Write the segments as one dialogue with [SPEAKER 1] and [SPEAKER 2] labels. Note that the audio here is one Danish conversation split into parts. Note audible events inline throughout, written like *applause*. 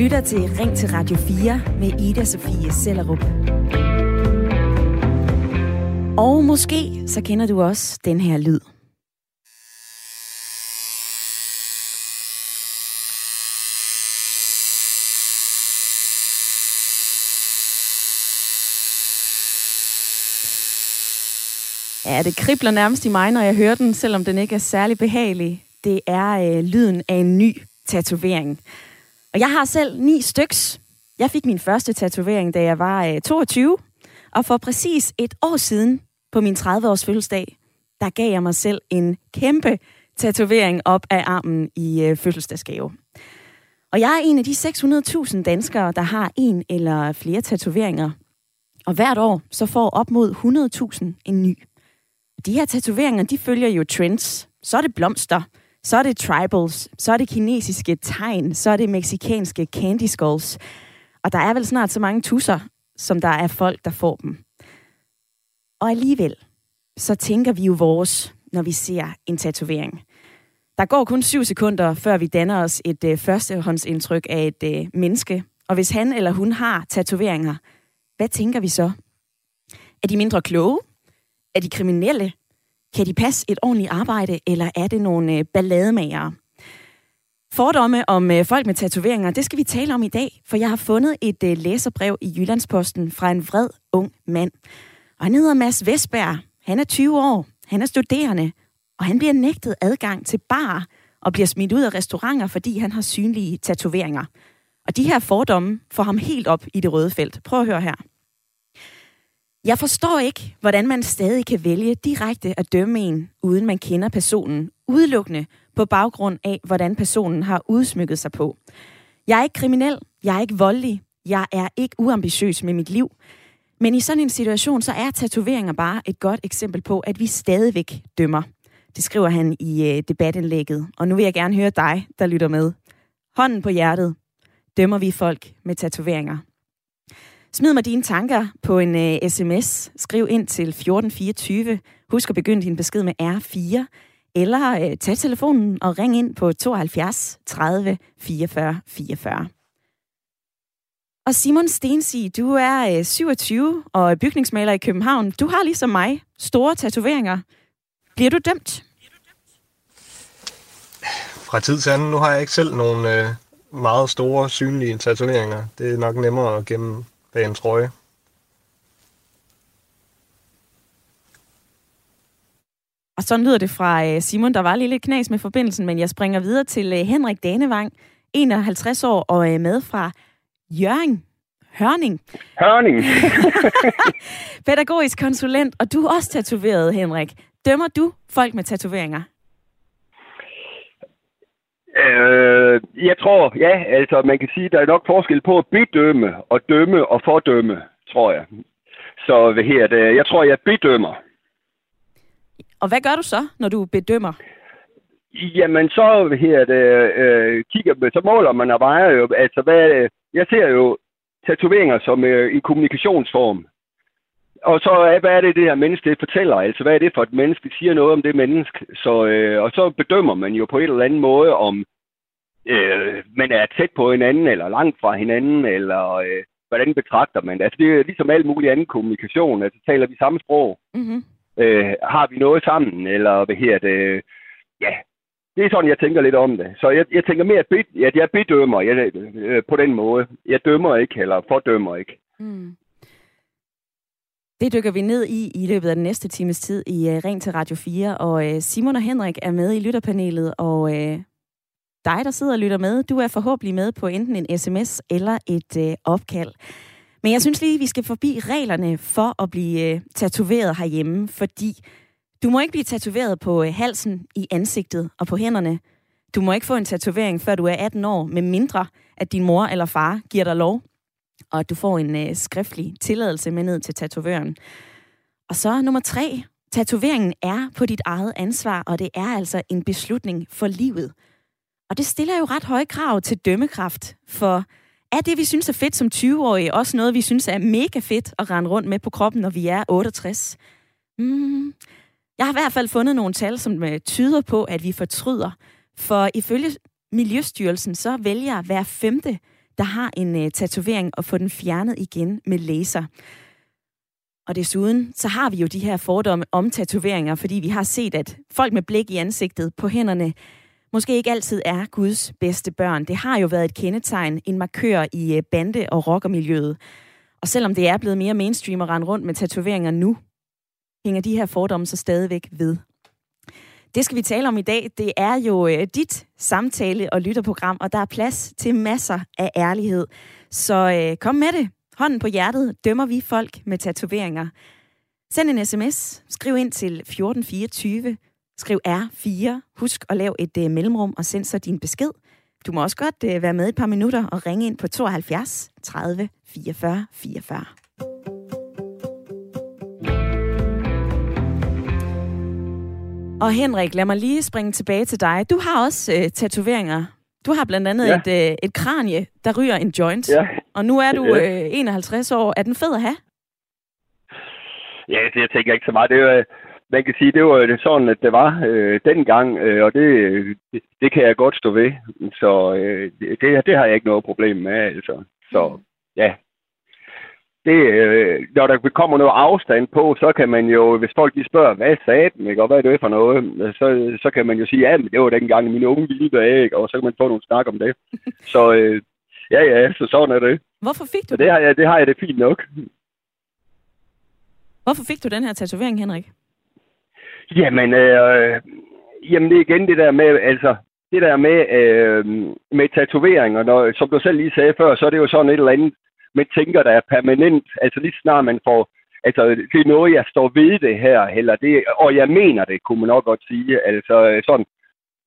[SPEAKER 1] lytter til Ring til Radio 4 med Ida Sofie Sellerup. Og måske så kender du også den her lyd. Ja, det kribler nærmest i mig, når jeg hører den, selvom den ikke er særlig behagelig. Det er øh, lyden af en ny tatovering. Og jeg har selv ni styks. Jeg fik min første tatovering, da jeg var øh, 22. Og for præcis et år siden, på min 30-års fødselsdag, der gav jeg mig selv en kæmpe tatovering op af armen i øh, fødselsdagsgave. Og jeg er en af de 600.000 danskere, der har en eller flere tatoveringer. Og hvert år så får op mod 100.000 en ny. De her tatoveringer, de følger jo trends. Så er det blomster, så er det tribals, så er det kinesiske tegn, så er det meksikanske candy skulls. Og der er vel snart så mange tusser, som der er folk, der får dem. Og alligevel, så tænker vi jo vores, når vi ser en tatovering. Der går kun syv sekunder, før vi danner os et øh, førstehåndsindtryk af et øh, menneske. Og hvis han eller hun har tatoveringer, hvad tænker vi så? Er de mindre kloge? Er de kriminelle? Kan de passe et ordentligt arbejde, eller er det nogle øh, ballademager? Fordomme om øh, folk med tatoveringer, det skal vi tale om i dag, for jeg har fundet et øh, læserbrev i Jyllandsposten fra en vred ung mand. Og han hedder Mads Vestberg. Han er 20 år, han er studerende, og han bliver nægtet adgang til bar og bliver smidt ud af restauranter, fordi han har synlige tatoveringer. Og de her fordomme får ham helt op i det røde felt. Prøv at høre her. Jeg forstår ikke, hvordan man stadig kan vælge direkte at dømme en, uden man kender personen, udelukkende på baggrund af, hvordan personen har udsmykket sig på. Jeg er ikke kriminel, jeg er ikke voldelig, jeg er ikke uambitiøs med mit liv. Men i sådan en situation, så er tatoveringer bare et godt eksempel på, at vi stadigvæk dømmer. Det skriver han i øh, debatindlægget. Og nu vil jeg gerne høre dig, der lytter med. Hånden på hjertet. Dømmer vi folk med tatoveringer? Smid mig dine tanker på en øh, uh, sms. Skriv ind til 1424. Husk at begynde din besked med R4. Eller uh, tag telefonen og ring ind på 72 30 44 44. Og Simon Stensi, du er øh, uh, 27 og bygningsmaler i København. Du har ligesom mig store tatoveringer. Bliver du dømt?
[SPEAKER 2] Fra tid til anden. Nu har jeg ikke selv nogen øh, meget store, synlige tatoveringer. Det er nok nemmere at gemme bag en trøje.
[SPEAKER 1] Og sådan lyder det fra øh, Simon. Der var lige lidt knas med forbindelsen, men jeg springer videre til øh, Henrik Danevang, 51 år og er med fra Jørgen. Hørning.
[SPEAKER 3] Hørning. *laughs*
[SPEAKER 1] Pædagogisk konsulent, og du er også tatoveret, Henrik. Dømmer du folk med tatoveringer?
[SPEAKER 3] Øh, jeg tror, ja, altså man kan sige, der er nok forskel på at bedømme og dømme og fordømme, tror jeg. Så hvad her det, jeg tror, jeg bedømmer.
[SPEAKER 1] Og hvad gør du så, når du bedømmer?
[SPEAKER 3] Jamen så her det, øh, kigger, så måler man og vejer jo, altså hvad, jeg ser jo tatoveringer som øh, i kommunikationsform. Og så er, hvad er det, det her menneske det fortæller? Altså, hvad er det for et menneske, det siger noget om det menneske? Så, øh, og så bedømmer man jo på en eller anden måde, om øh, man er tæt på hinanden, eller langt fra hinanden, eller øh, hvordan betragter man det? Altså, det er ligesom alt muligt anden kommunikation. Altså, taler vi samme sprog?
[SPEAKER 1] Mm-hmm.
[SPEAKER 3] Øh, har vi noget sammen? Eller hvad her det? Ja, det er sådan, jeg tænker lidt om det. Så jeg, jeg tænker mere, at jeg, jeg bedømmer jeg, øh, på den måde. Jeg dømmer ikke, eller fordømmer ikke.
[SPEAKER 1] Mm. Det dykker vi ned i i løbet af den næste times tid i uh, Ring til Radio 4. Og uh, Simon og Henrik er med i lytterpanelet, og uh, dig, der sidder og lytter med, du er forhåbentlig med på enten en sms eller et øh, opkald. Men jeg synes lige, vi skal forbi reglerne for at blive øh, tatoveret herhjemme, fordi du må ikke blive tatoveret på øh, halsen, i ansigtet og på hænderne. Du må ikke få en tatovering, før du er 18 år, med mindre at din mor eller far giver dig lov og at du får en øh, skriftlig tilladelse med ned til tatovøren. Og så nummer tre. Tatoveringen er på dit eget ansvar, og det er altså en beslutning for livet. Og det stiller jo ret høje krav til dømmekraft, for er det, vi synes er fedt som 20-årige, også noget, vi synes er mega fedt at rende rundt med på kroppen, når vi er 68? Mm. Jeg har i hvert fald fundet nogle tal, som øh, tyder på, at vi fortryder. For ifølge Miljøstyrelsen, så vælger hver femte der har en uh, tatovering at få den fjernet igen med laser. Og desuden, så har vi jo de her fordomme om tatoveringer, fordi vi har set, at folk med blik i ansigtet på hænderne måske ikke altid er Guds bedste børn. Det har jo været et kendetegn, en markør i øh, bande- og rockermiljøet. Og selvom det er blevet mere mainstream at rende rundt med tatoveringer nu, hænger de her fordomme så stadigvæk ved. Det skal vi tale om i dag. Det er jo øh, dit samtale- og lytterprogram, og der er plads til masser af ærlighed. Så øh, kom med det. Hånden på hjertet dømmer vi folk med tatoveringer. Send en sms. Skriv ind til 1424. Skriv R4. Husk at lave et øh, mellemrum og send så din besked. Du må også godt øh, være med et par minutter og ringe ind på 72 30 44 44. Og Henrik, lad mig lige springe tilbage til dig. Du har også øh, tatoveringer. Du har blandt andet
[SPEAKER 3] Ja.
[SPEAKER 1] et, øh, et kranie, der ryger en joint.
[SPEAKER 3] Ja.
[SPEAKER 1] Og nu er du øh, 51 år. Er den fed at have?
[SPEAKER 3] Ja, det jeg tænker ikke så meget. Det var, man kan sige, det var jo sådan, at det var øh, dengang, øh, og det, det, det kan jeg godt stå ved. Så øh, det, det har jeg ikke noget problem med, altså. Så ja. Det, øh, når der kommer noget afstand på, så kan man jo, hvis folk de spørger, hvad sagde den, ikke, og hvad er det for noget, så, så kan man jo sige, ja, men det var dengang i mine unge dage, ikke, og så kan man få nogle snak om det. *laughs* Så øh, ja, ja, så sådan er det.
[SPEAKER 1] Hvorfor fik du
[SPEAKER 3] Så det har jeg det, har jeg det fint nok.
[SPEAKER 1] Hvorfor fik du den her tatovering, Henrik?
[SPEAKER 3] Jamen, øh, jamen det er igen det der med, altså, det der med, øh, med tatoveringer, når, som du selv lige sagde før, så er det jo sådan et eller andet, man tænker, der er permanent. Altså lige snart man får, altså det er noget, jeg står ved det her, eller det, og jeg mener det, kunne man nok godt sige. Altså sådan,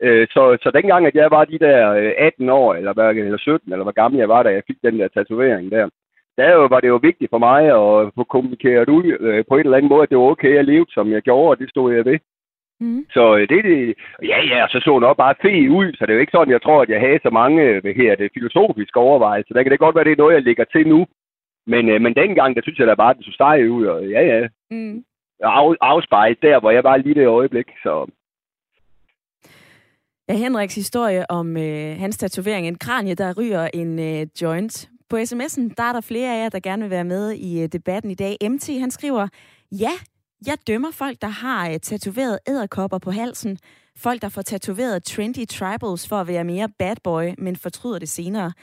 [SPEAKER 3] øh, så, så dengang, at jeg var de der øh, 18 år, eller, hvad, eller 17, eller hvor gammel jeg var, da jeg fik den der tatovering der, der var det jo vigtigt for mig at få kommunikeret ud øh, på en eller anden måde, at det var okay at leve, som jeg gjorde, og det stod jeg ved.
[SPEAKER 1] Mm.
[SPEAKER 3] Så øh, det, det, ja, ja, og så så hun også bare fed ud, så det er jo ikke sådan, jeg tror, at jeg havde så mange hvad her, det filosofiske overvejelser. Der kan det godt være, det er noget, jeg lægger til nu. Men, øh, men dengang, der synes jeg da bare, at det så steg ud, og ja, ja,
[SPEAKER 1] Mm.
[SPEAKER 3] af, afspejlet der, hvor jeg var lige det øjeblik, så
[SPEAKER 1] Ja, Henriks historie om øh, hans tatovering, en kranie, der ryger en øh, joint. På sms'en, der er der flere af jer, der gerne vil være med i øh, debatten i dag. MT, han skriver, ja, jeg dømmer folk, der har øh, tatoveret æderkopper på halsen. Folk, der får tatoveret trendy tribals for at være mere bad boy, men fortryder det senere.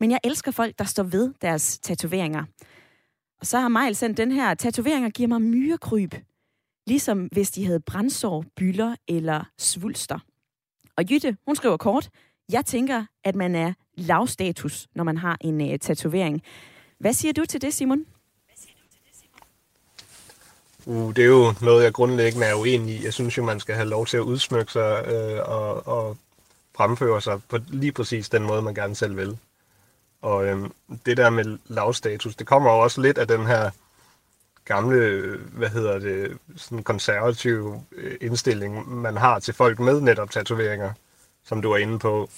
[SPEAKER 1] Men jeg elsker folk, der står ved deres tatoveringer. Og så har Mejl sendt den her, tatoveringer giver mig myrekryb. Ligesom hvis de havde brændsår, bylder eller svulster. Og Jytte, hun skriver kort, jeg tænker, at man er lavstatus, når man har en øh, tatovering. Hvad siger du til det, Simon?
[SPEAKER 2] Uh, det er jo noget, jeg grundlæggende er uenig i. Jeg synes jo, man skal have lov til at udsmykke sig øh, og, og fremføre sig på lige præcis den måde, man gerne selv vil. Og øh, det der med lavstatus, det kommer jo også lidt af den her gamle, hvad hedder det, sådan konservative øh, indstilling, man har til folk med netop tatoveringer, som du er inde på.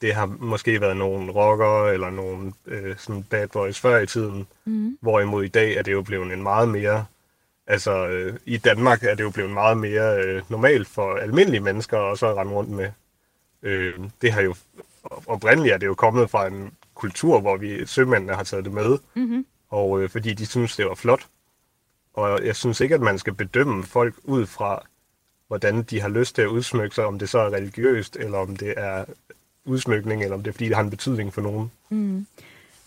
[SPEAKER 2] Det har måske været nogle rockere eller nogle øh, sådan bad boys før i tiden,
[SPEAKER 1] Mm.
[SPEAKER 2] hvorimod i dag er det jo blevet en meget mere Altså, øh, i Danmark er det jo blevet meget mere øh, normalt for almindelige mennesker også at rende rundt med. Øh, det har jo, oprindeligt er det jo kommet fra en kultur, hvor vi sømændene har taget det med,
[SPEAKER 1] Mm-hmm.
[SPEAKER 2] og øh, fordi de synes, det var flot. Og jeg synes ikke, at man skal bedømme folk ud fra, hvordan de har lyst til at udsmykke sig, om det så er religiøst, eller om det er udsmykning, eller om det er, fordi det har en betydning for nogen.
[SPEAKER 1] Mm.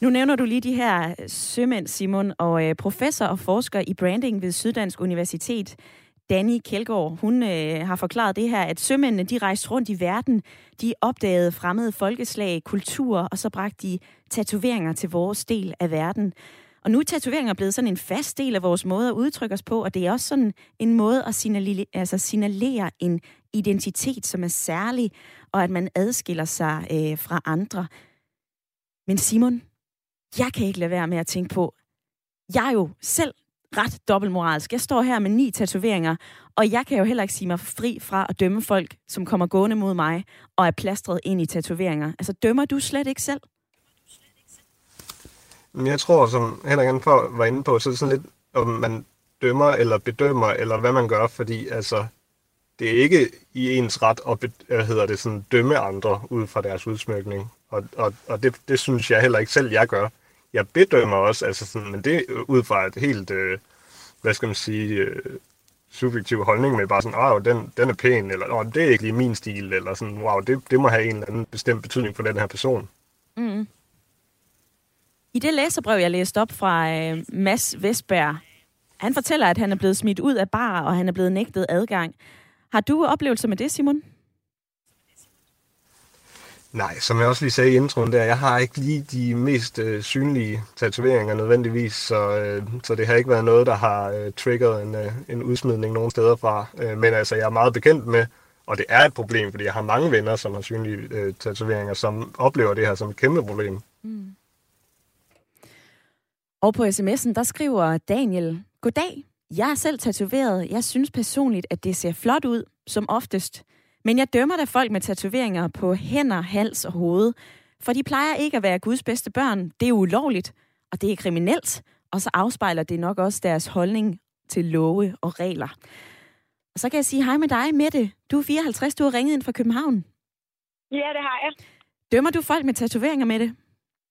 [SPEAKER 1] Nu nævner du lige de her sømænd, Simon, og øh, professor og forsker i branding ved Syddansk Universitet, Danny Kjeldgaard, hun øh, har forklaret det her, at sømændene de rejste rundt i verden, de opdagede fremmede folkeslag, kulturer, og så bragte de tatoveringer til vores del af verden. Og nu er tatoveringer blevet sådan en fast del af vores måde at udtrykke os på, og det er også sådan en måde at signalere, altså signalere en identitet, som er særlig, og at man adskiller sig øh, fra andre. Men Simon, jeg kan ikke lade være med at tænke på, jeg er jo selv ret dobbeltmoralsk. Jeg står her med ni tatoveringer, og jeg kan jo heller ikke sige mig fri fra at dømme folk, som kommer gående mod mig og er plastret ind i tatoveringer. Altså, dømmer du slet ikke selv?
[SPEAKER 2] Men jeg tror, som Henrik han for- var inde på, så er det sådan lidt, om man dømmer eller bedømmer, eller hvad man gør, fordi altså, det er ikke i ens ret at hvad hedder det, sådan, dømme andre ud fra deres udsmykning. Og, og, og det, det synes jeg heller ikke selv, jeg gør. Jeg bedømmer også, altså sådan, men det er ud fra et helt, øh, hvad skal man sige, øh, subjektiv holdning med bare sådan, wow, den, den er pæn, eller Åh, det er ikke lige min stil, eller sådan, wow, det, det må have en eller anden bestemt betydning for den her person. Mm.
[SPEAKER 1] I det læserbrev, jeg læste op fra øh, Mads Vestberg, han fortæller, at han er blevet smidt ud af bar, og han er blevet nægtet adgang. Har du oplevelser med det, Simon?
[SPEAKER 2] Nej, som jeg også lige sagde i introen der, jeg har ikke lige de mest øh, synlige tatoveringer nødvendigvis, så, øh, så det har ikke været noget, der har øh, triggeret en, øh, en udsmidning nogen steder fra. Øh, men altså, jeg er meget bekendt med, og det er et problem, fordi jeg har mange venner, som har synlige øh, tatoveringer, som oplever det her som et kæmpe problem. Mm.
[SPEAKER 1] Og på sms'en, der skriver Daniel, Goddag, jeg er selv tatoveret. Jeg synes personligt, at det ser flot ud, som oftest. Men jeg dømmer da folk med tatoveringer på hænder, hals og hoved. For de plejer ikke at være Guds bedste børn. Det er ulovligt, og det er kriminelt. Og så afspejler det nok også deres holdning til love og regler. Og så kan jeg sige hej med dig, Mette. Du er 54, du har ringet ind fra København.
[SPEAKER 4] Ja, det har jeg.
[SPEAKER 1] Dømmer du folk med tatoveringer, Mette?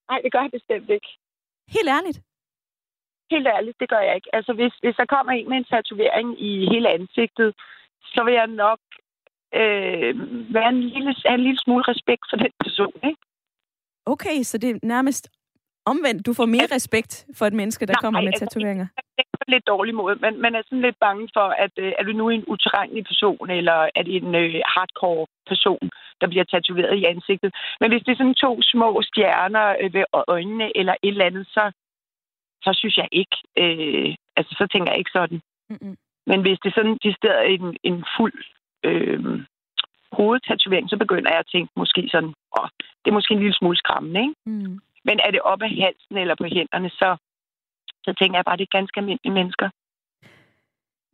[SPEAKER 4] Nej, det gør jeg bestemt ikke.
[SPEAKER 1] Helt ærligt?
[SPEAKER 4] Helt ærligt, det gør jeg ikke. Altså, hvis, hvis der kommer en med en tatovering i hele ansigtet, så vil jeg nok øh, være en lille, have en lille smule respekt for den person, ikke?
[SPEAKER 1] Okay, så det er nærmest omvendt. Du får mere respekt for et menneske, der Nej, kommer med altså, tatoveringer.
[SPEAKER 4] Det er lidt dårlig måde, men man er sådan lidt bange for, at øh, er du nu en utilregnelig person, eller er det en øh, hardcore person, der bliver tatoveret i ansigtet. Men hvis det er sådan to små stjerner øh, ved øjnene, eller et eller andet, så, så synes jeg ikke, øh, altså så tænker jeg ikke sådan. Mm-hmm. Men hvis det er sådan, de steder en, en fuld øh, hovedtatovering, så begynder jeg at tænke måske sådan, åh, det er måske en lille smule skræmmende, ikke? Mm. Men er det op ad halsen eller på hænderne, så, så tænker jeg bare, at det er ganske almindelige mennesker.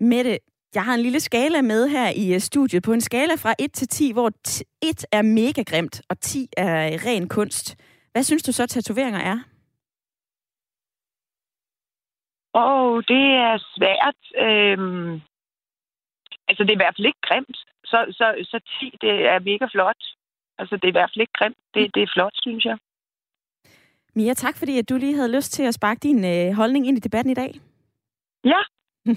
[SPEAKER 1] Mette, jeg har en lille skala med her i øh, studiet. På en skala fra 1 til 10, hvor 1 er mega grimt, og 10 er ren kunst. Hvad synes du så, tatoveringer er?
[SPEAKER 4] Åh, oh, det er svært. Øhm, altså, det er i hvert fald ikke grimt. Så, så, så 10, det er mega flot. Altså, det er i hvert fald ikke grimt. Det, det er flot, synes jeg.
[SPEAKER 1] Mia, tak fordi at du lige havde lyst til at sparke din øh, holdning ind i debatten i dag.
[SPEAKER 4] Ja. *laughs*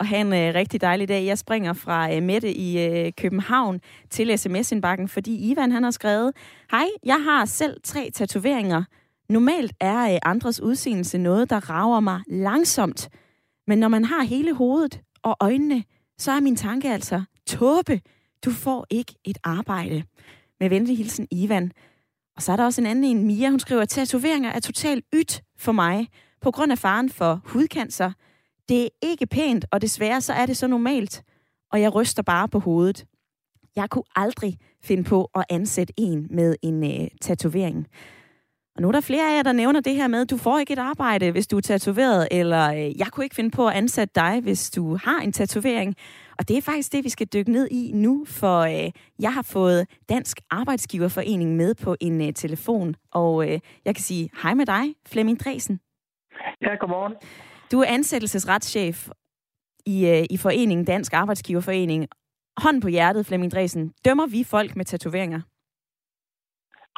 [SPEAKER 1] og have en øh, rigtig dejlig dag. Jeg springer fra øh, Mette i øh, København til sms-indbakken, fordi Ivan han har skrevet, Hej, jeg har selv tre tatoveringer. Normalt er øh, andres udseende noget, der rager mig langsomt. Men når man har hele hovedet og øjnene, så er min tanke altså, Tåbe, du får ikke et arbejde. Med venlig hilsen, Ivan. Og så er der også en anden en, Mia, hun skriver, tatoveringer er totalt ydt for mig, på grund af faren for hudcancer. Det er ikke pænt, og desværre så er det så normalt, og jeg ryster bare på hovedet. Jeg kunne aldrig finde på at ansætte en med en øh, tatovering. Og nu er der flere af jer, der nævner det her med, at du får ikke et arbejde, hvis du er tatoveret, eller øh, jeg kunne ikke finde på at ansætte dig, hvis du har en tatovering. Og det er faktisk det, vi skal dykke ned i nu, for øh, jeg har fået Dansk Arbejdsgiverforening med på en øh, telefon, og øh, jeg kan sige hej med dig, Flemming Dresen.
[SPEAKER 5] Ja, godmorgen.
[SPEAKER 1] Du er ansættelsesretschef i, øh, i foreningen Dansk Arbejdsgiverforening. Hånd på hjertet, Flemming Dresen. Dømmer vi folk med tatoveringer?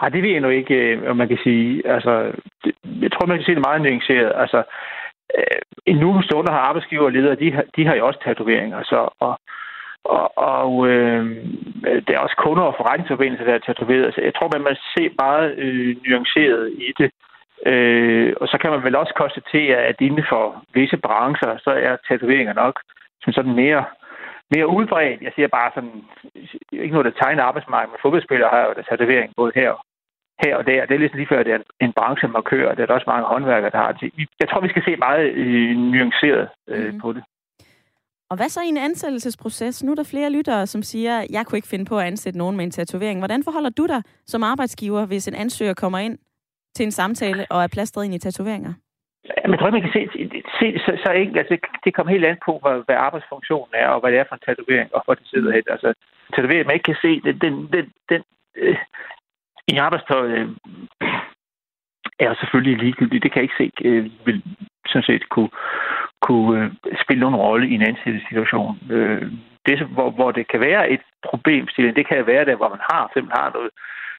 [SPEAKER 5] Nej, det ved jeg nu ikke, øh, om man kan sige. Altså, det, jeg tror, man kan se det meget nuanceret. Altså, øh, en nu stunder har arbejdsgiver og ledere, de har, de har jo også tatoveringer. Så, og og, og øh, der er også kunder og forretningsforbindelser, der er tatoveret. Så jeg tror, man må se meget øh, nuanceret i det. Øh, og så kan man vel også konstatere, at inden for visse brancher, så er tatoveringer nok som sådan mere, mere udbredt. Jeg siger bare sådan, ikke noget, der tegner arbejdsmarkedet, men fodboldspillere har jo der tatovering både her her og der. Det er ligesom lige før, det er en branche, man kører. Det er der også mange håndværkere, der har det. Jeg tror, vi skal se meget øh, nuanceret øh, mm. på det.
[SPEAKER 1] Og hvad så i en ansættelsesproces? Nu er der flere lyttere, som siger, jeg kunne ikke finde på at ansætte nogen med en tatovering. Hvordan forholder du dig som arbejdsgiver, hvis en ansøger kommer ind til en samtale og er plastret ind i tatoveringer?
[SPEAKER 5] Men jeg tror, man kan se, se så, så enkelt. Altså, det kommer helt an på, hvad, hvad arbejdsfunktionen er, og hvad det er for en tatovering, og hvor det sidder hen. Altså, tatovering, man ikke kan se, den, den, den, den øh, en arbejdstøjet øh, er selvfølgelig ligegyldigt. Det kan jeg ikke se øh, vil sådan set kunne, kunne øh, spille nogen rolle i en ansættelsessituation. Øh, det, hvor, hvor det kan være et problemstilling, det kan være der, hvor man har, simpelthen har noget,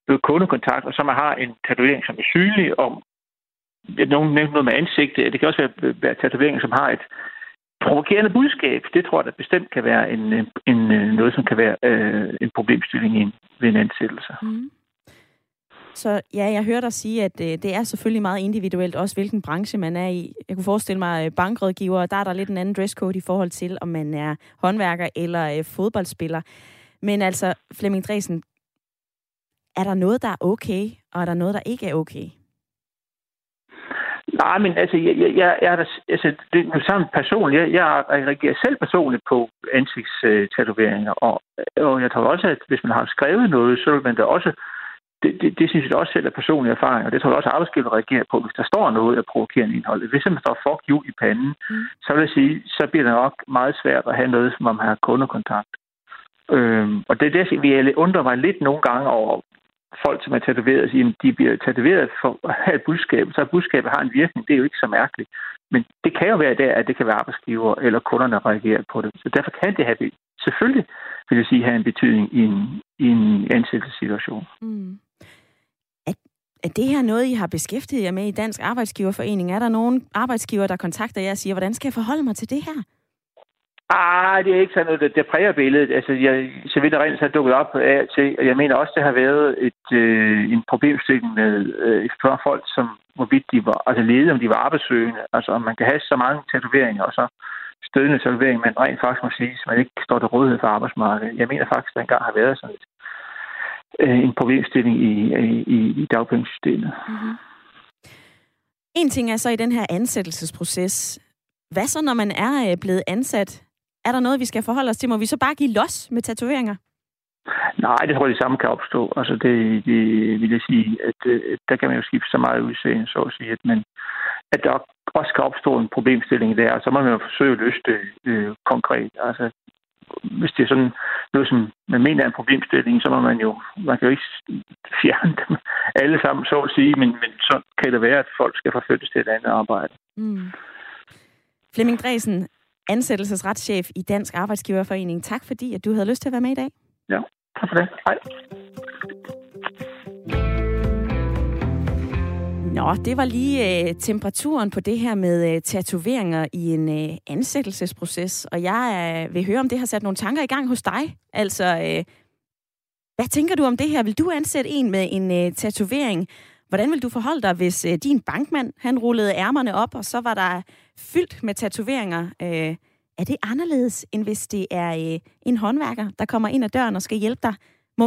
[SPEAKER 5] noget kundekontakt, og så man har en tatovering, som er synlig om, nogen nævnte noget med ansigtet, det kan også være, øh, være tatoveringer, som har et provokerende budskab. Det tror jeg da bestemt kan være en, en, en noget, som kan være øh, en problemstilling i en, ved en ansættelse. Mm.
[SPEAKER 1] Så ja, jeg hørte dig sige, at øh, det er selvfølgelig meget individuelt, også hvilken branche man er i. Jeg kunne forestille mig, at bankrådgiver, der er der lidt en anden dresscode i forhold til, om man er håndværker eller øh, fodboldspiller. Men altså, Flemming Dresen, er der noget, der er okay, og er der noget, der ikke er okay?
[SPEAKER 5] Nej, men altså, jeg, jeg, jeg, jeg, altså det er sammen personligt. Jeg, jeg reagerer selv personligt på ansigtstatoveringer, og, og jeg tror også, at hvis man har skrevet noget, så vil man da også det, det, det synes jeg også selv er personlig erfaring, og det tror jeg også, at arbejdsgiver reagerer på, hvis der står noget af provokerende indhold. Hvis man står fuck you i panden, mm. så vil jeg sige, så bliver det nok meget svært at have noget, som om man har kundekontakt. Øhm, og det er det, vi undrer mig lidt nogle gange over folk, som er tatoveret, siger, de bliver tatoveret for at have et budskab, så budskabet har en virkning, det er jo ikke så mærkeligt. Men det kan jo være der, at det kan være arbejdsgiver eller kunderne, der reagerer på det. Så derfor kan det have, selvfølgelig vil jeg sige, have en betydning i en, i en ansættelsessituation. Mm.
[SPEAKER 1] Er det her noget, I har beskæftiget jer med i Dansk Arbejdsgiverforening? Er der nogen arbejdsgiver, der kontakter jer og siger, hvordan skal jeg forholde mig til det her?
[SPEAKER 5] Ah, det er ikke sådan noget, der, der præger billedet. Altså, jeg, så vidt rent har dukket op af til, og jeg mener også, det har været et, øh, en problemstilling med øh, for folk, som hvorvidt de var, altså ledige, om de var arbejdssøgende. Altså, om man kan have så mange tatoveringer, og så stødende tatoveringer, man rent faktisk må sige, at man ikke står til rådighed for arbejdsmarkedet. Jeg mener faktisk, at der engang har været sådan et øh, en problemstilling i, i, i dagpengesystemet. Mm-hmm.
[SPEAKER 1] En ting er så i den her ansættelsesproces. Hvad så, når man er øh, blevet ansat? Er der noget, vi skal forholde os til? Må vi så bare give los med tatoveringer?
[SPEAKER 5] Nej, det tror jeg, det samme kan opstå. Altså, det, det vil jeg sige, at øh, der kan man jo skifte så meget udseende, så at sige, at, man, at der også kan opstå en problemstilling der, og så må man jo forsøge at løse det øh, konkret. Altså, hvis det er sådan noget, som man mener er en problemstilling, så må man jo, man kan jo ikke fjerne dem alle sammen, så at sige, men, men så kan det være, at folk skal forfølges til et andet arbejde. Mm.
[SPEAKER 1] Flemming Dresen, ansættelsesretschef i Dansk Arbejdsgiverforening. Tak fordi, at du havde lyst til at være med i dag.
[SPEAKER 5] Ja, tak for det. Hej.
[SPEAKER 1] Nå, det var lige øh, temperaturen på det her med øh, tatoveringer i en øh, ansættelsesproces. Og jeg øh, vil høre, om det har sat nogle tanker i gang hos dig. Altså, øh, hvad tænker du om det her? Vil du ansætte en med en øh, tatovering? Hvordan vil du forholde dig, hvis øh, din bankmand han rullede ærmerne op, og så var der fyldt med tatoveringer? Øh, er det anderledes, end hvis det er øh, en håndværker, der kommer ind ad døren og skal hjælpe dig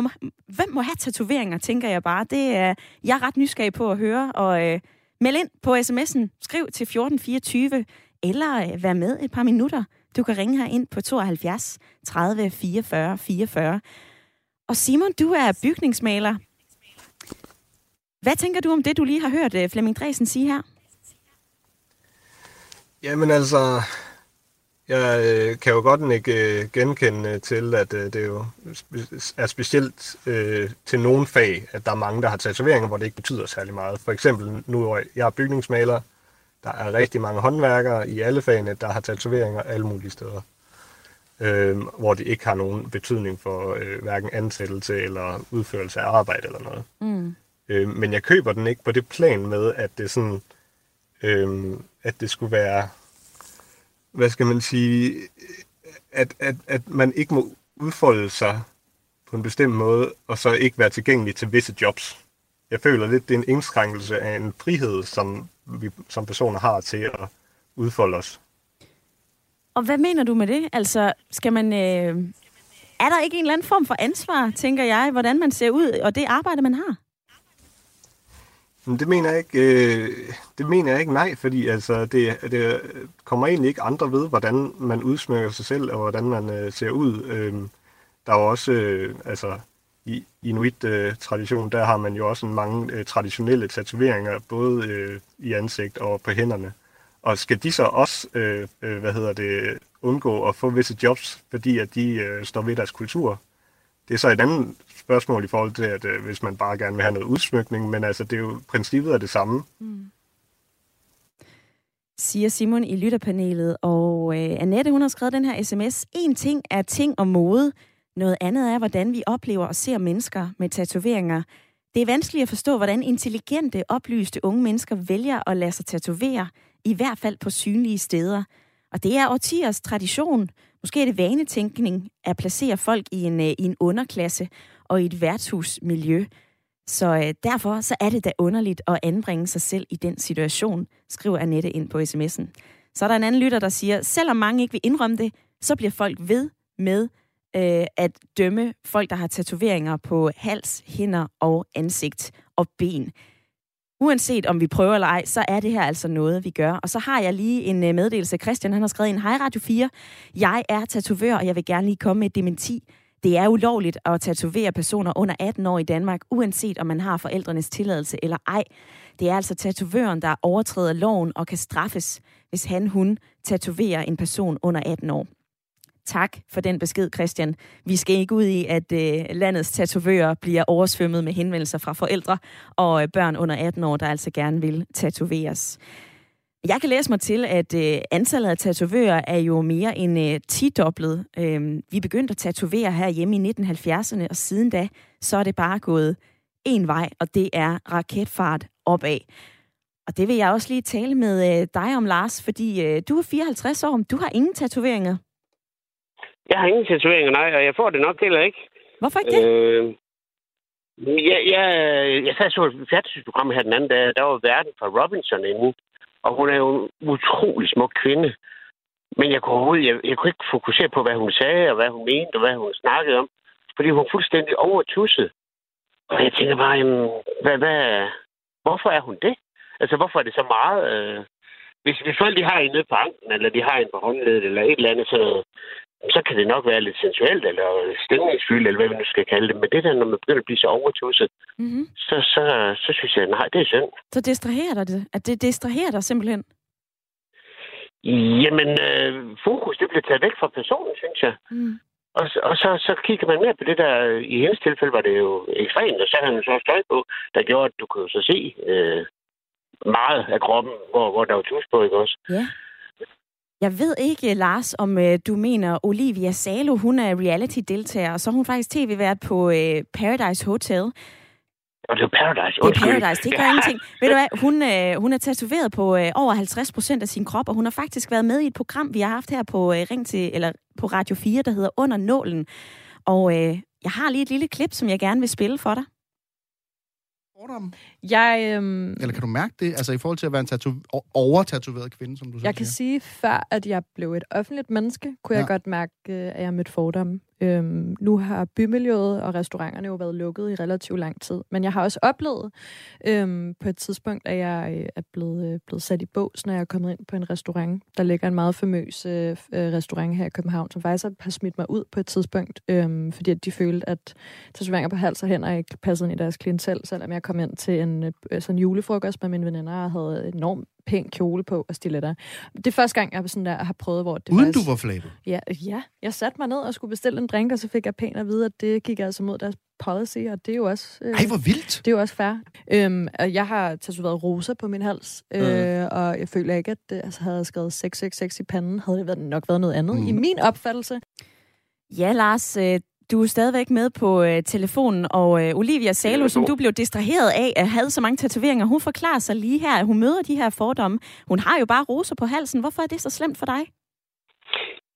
[SPEAKER 1] må, hvem må have tatoveringer, tænker jeg bare. Det er jeg er ret nysgerrig på at høre. Og øh, meld ind på sms'en. Skriv til 1424, eller øh, vær med et par minutter. Du kan ringe her ind på 72 30 44 44. Og Simon, du er bygningsmaler. Hvad tænker du om det, du lige har hørt øh, Flemming Dresen sige her?
[SPEAKER 2] Jamen altså, jeg øh, kan jo godt ikke øh, genkende til, at øh, det jo er specielt øh, til nogle fag, at der er mange, der har tatoveringer, hvor det ikke betyder særlig meget. For eksempel nu, jeg er bygningsmaler, der er rigtig mange håndværkere i alle fagene, der har tatoveringer alle mulige steder. Øh, hvor det ikke har nogen betydning for øh, hverken ansættelse eller udførelse af arbejde eller noget. Mm. Øh, men jeg køber den ikke på det plan med, at det sådan, øh, at det skulle være hvad skal man sige, at, at, at man ikke må udfolde sig på en bestemt måde, og så ikke være tilgængelig til visse jobs. Jeg føler lidt, det er en indskrænkelse af en frihed, som vi som personer har til at udfolde os.
[SPEAKER 1] Og hvad mener du med det? Altså, skal man... Øh... Er der ikke en eller anden form for ansvar, tænker jeg, hvordan man ser ud, og det arbejde, man har?
[SPEAKER 2] Men det mener jeg ikke, øh, det mener jeg ikke nej, fordi altså, det, det kommer egentlig ikke andre ved, hvordan man udsmykker sig selv, og hvordan man øh, ser ud. Øh, der er jo også, øh, altså, i Inuit-tradition, der har man jo også mange øh, traditionelle tatoveringer, både øh, i ansigt og på hænderne. Og skal de så også, øh, øh, hvad hedder det, undgå at få visse jobs, fordi at de øh, står ved deres kultur? Det er så et andet spørgsmål i forhold til, at øh, hvis man bare gerne vil have noget udsmykning, men altså, det er jo princippet er det samme. Mm.
[SPEAKER 1] siger Simon i lytterpanelet. Og øh, Annette, hun har skrevet den her sms. En ting er ting og mode. Noget andet er, hvordan vi oplever og ser mennesker med tatoveringer. Det er vanskeligt at forstå, hvordan intelligente, oplyste unge mennesker vælger at lade sig tatovere, i hvert fald på synlige steder. Og det er årtiers tradition. Måske er det vanetænkning at placere folk i en, øh, i en underklasse og i et værtshusmiljø. Så øh, derfor så er det da underligt at anbringe sig selv i den situation, skriver Annette ind på sms'en. Så er der en anden lytter, der siger, selvom mange ikke vil indrømme det, så bliver folk ved med øh, at dømme folk, der har tatoveringer på hals, hænder og ansigt og ben. Uanset om vi prøver eller ej, så er det her altså noget, vi gør. Og så har jeg lige en øh, meddelelse. Christian han har skrevet en Hej Radio 4. Jeg er tatovør, og jeg vil gerne lige komme med et dementi. Det er ulovligt at tatovere personer under 18 år i Danmark, uanset om man har forældrenes tilladelse eller ej. Det er altså tatovøren, der overtræder loven og kan straffes, hvis han, hun tatoverer en person under 18 år. Tak for den besked, Christian. Vi skal ikke ud i, at øh, landets tatovører bliver oversvømmet med henvendelser fra forældre og øh, børn under 18 år, der altså gerne vil tatoveres. Jeg kan læse mig til, at øh, antallet af tatovører er jo mere end øh, 10-doblet. Øh, vi begyndte at tatovere her hjemme i 1970'erne, og siden da, så er det bare gået en vej, og det er raketfart opad. Og det vil jeg også lige tale med øh, dig om, Lars, fordi øh, du er 54 år, du har ingen tatoveringer.
[SPEAKER 6] Jeg har ingen tatoveringer, nej, og jeg får det nok heller ikke.
[SPEAKER 1] Hvorfor ikke det?
[SPEAKER 6] Øh, jeg, jeg, jeg sad så et fjernsynsprogram her den anden dag, der var verden fra Robinson inde, og hun er jo en utrolig smuk kvinde. Men jeg kunne jeg, jeg kunne ikke fokusere på, hvad hun sagde, og hvad hun mente, og hvad hun snakkede om, fordi hun var fuldstændig overtusset. Og jeg tænker bare, jamen, hvad, hvad, hvorfor er hun det? Altså, hvorfor er det så meget? Øh, hvis, hvis folk de har en nede på anklen, eller de har en på håndledet, eller et eller andet, så, så kan det nok være lidt sensuelt, eller stemningsfyldt, eller hvad man nu skal kalde det. Men det der, når man begynder at blive så overtusset, mm-hmm. så, så, så synes jeg, nej, det er synd.
[SPEAKER 1] Så distraherer dig det? At det distraherer dig simpelthen?
[SPEAKER 6] Jamen, øh, fokus, det bliver taget væk fra personen, synes jeg. Mm. Og, og så, så kigger man mere på det der, i hendes tilfælde var det jo ekstremt, og så havde han så støj på, der gjorde, at du kunne så se øh, meget af kroppen, hvor, hvor der var tus på, ikke også?
[SPEAKER 1] Ja. Jeg ved ikke, Lars, om øh, du mener, Olivia Salo, hun er reality-deltager, og så er hun faktisk tv-vært på øh, Paradise Hotel.
[SPEAKER 6] Og det er Paradise.
[SPEAKER 1] Det er Paradise, det gør ja. *laughs* ingenting. Ved du hvad, hun, øh, hun er tatoveret på øh, over 50 procent af sin krop, og hun har faktisk været med i et program, vi har haft her på øh, Ring til, eller på Radio 4, der hedder Under Nålen. Og øh, jeg har lige et lille klip, som jeg gerne vil spille for dig
[SPEAKER 7] fordomme?
[SPEAKER 8] Jeg, øhm,
[SPEAKER 7] Eller kan du mærke det, altså i forhold til at være en tatu- over-tatoveret kvinde, som du
[SPEAKER 8] Jeg kan sige, før at jeg blev et offentligt menneske, kunne ja. jeg godt mærke, øh, at jeg mødte fordomme. Øhm, nu har bymiljøet og restauranterne jo været lukket i relativt lang tid. Men jeg har også oplevet øhm, på et tidspunkt, at jeg øh, er blevet, øh, blevet sat i bås, når jeg er kommet ind på en restaurant. Der ligger en meget famøs øh, øh, restaurant her i København, som faktisk har smidt mig ud på et tidspunkt, øhm, fordi at de følte, at tatoveringer på hals og hænder ikke passede ind i deres klientel, selvom jeg kom ind til en øh, sådan julefrokost med mine veninder og havde enormt pæn kjole på og stiletter. Det er første gang, jeg sådan der, har prøvet, hvor det
[SPEAKER 7] Uden
[SPEAKER 8] faktisk...
[SPEAKER 7] du var flabet?
[SPEAKER 8] Ja, ja, jeg satte mig ned og skulle bestille en drink, og så fik jeg pænt at vide, at det gik altså mod deres policy, og det er jo også...
[SPEAKER 7] Øh, Ej, hvor vildt!
[SPEAKER 8] Det er jo også fair. Øhm, jeg har tatoveret rosa på min hals, øh, mm. og jeg føler ikke, at det, altså, havde jeg skrevet 666 i panden, havde det været, nok været noget andet mm. i min opfattelse.
[SPEAKER 1] Ja, Lars, øh, du er stadigvæk med på øh, telefonen, og øh, Olivia Salo, som du blev distraheret af, at havde så mange tatoveringer, hun forklarer sig lige her, at hun møder de her fordomme. Hun har jo bare roser på halsen. Hvorfor er det så slemt for dig?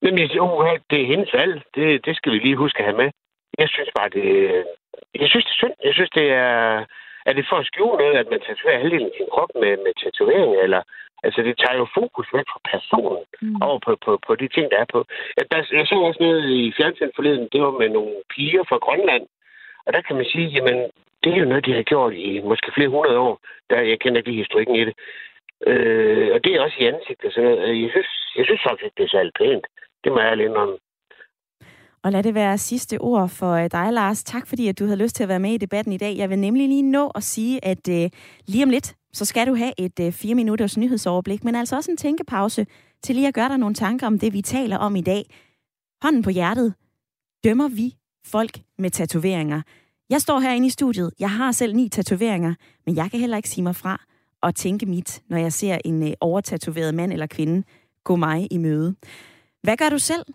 [SPEAKER 6] Jamen, jeg, oh, det er hendes valg. Det, det skal vi lige huske at have med. Jeg synes bare, det, jeg synes, det er synd. Jeg synes, det er... Er det for at skjule noget, at man tatoverer halvdelen af sin krop med, med tatovering, eller Altså, det tager jo fokus væk fra personen mm. over på, på, på de ting, der er på. Jeg, der, jeg så også noget i fjernsynet forleden, det var med nogle piger fra Grønland. Og der kan man sige, jamen, det er jo noget, de har gjort i måske flere hundrede år. Der, jeg kender ikke lige historikken i det. Øh, og det er også i ansigtet. Så jeg synes, jeg synes faktisk, det er særlig pænt. Det må jeg ærlig indrømme.
[SPEAKER 1] Og lad det være sidste ord for øh, dig, Lars. Tak fordi, at du havde lyst til at være med i debatten i dag. Jeg vil nemlig lige nå at sige, at uh, lige om lidt, så skal du have et øh, fire minutters nyhedsoverblik, men altså også en tænkepause til lige at gøre dig nogle tanker om det, vi taler om i dag. Hånden på hjertet. Dømmer vi folk med tatoveringer? Jeg står herinde i studiet. Jeg har selv ni tatoveringer, men jeg kan heller ikke sige mig fra at tænke mit, når jeg ser en øh, overtatoveret mand eller kvinde gå mig i møde. Hvad gør du selv?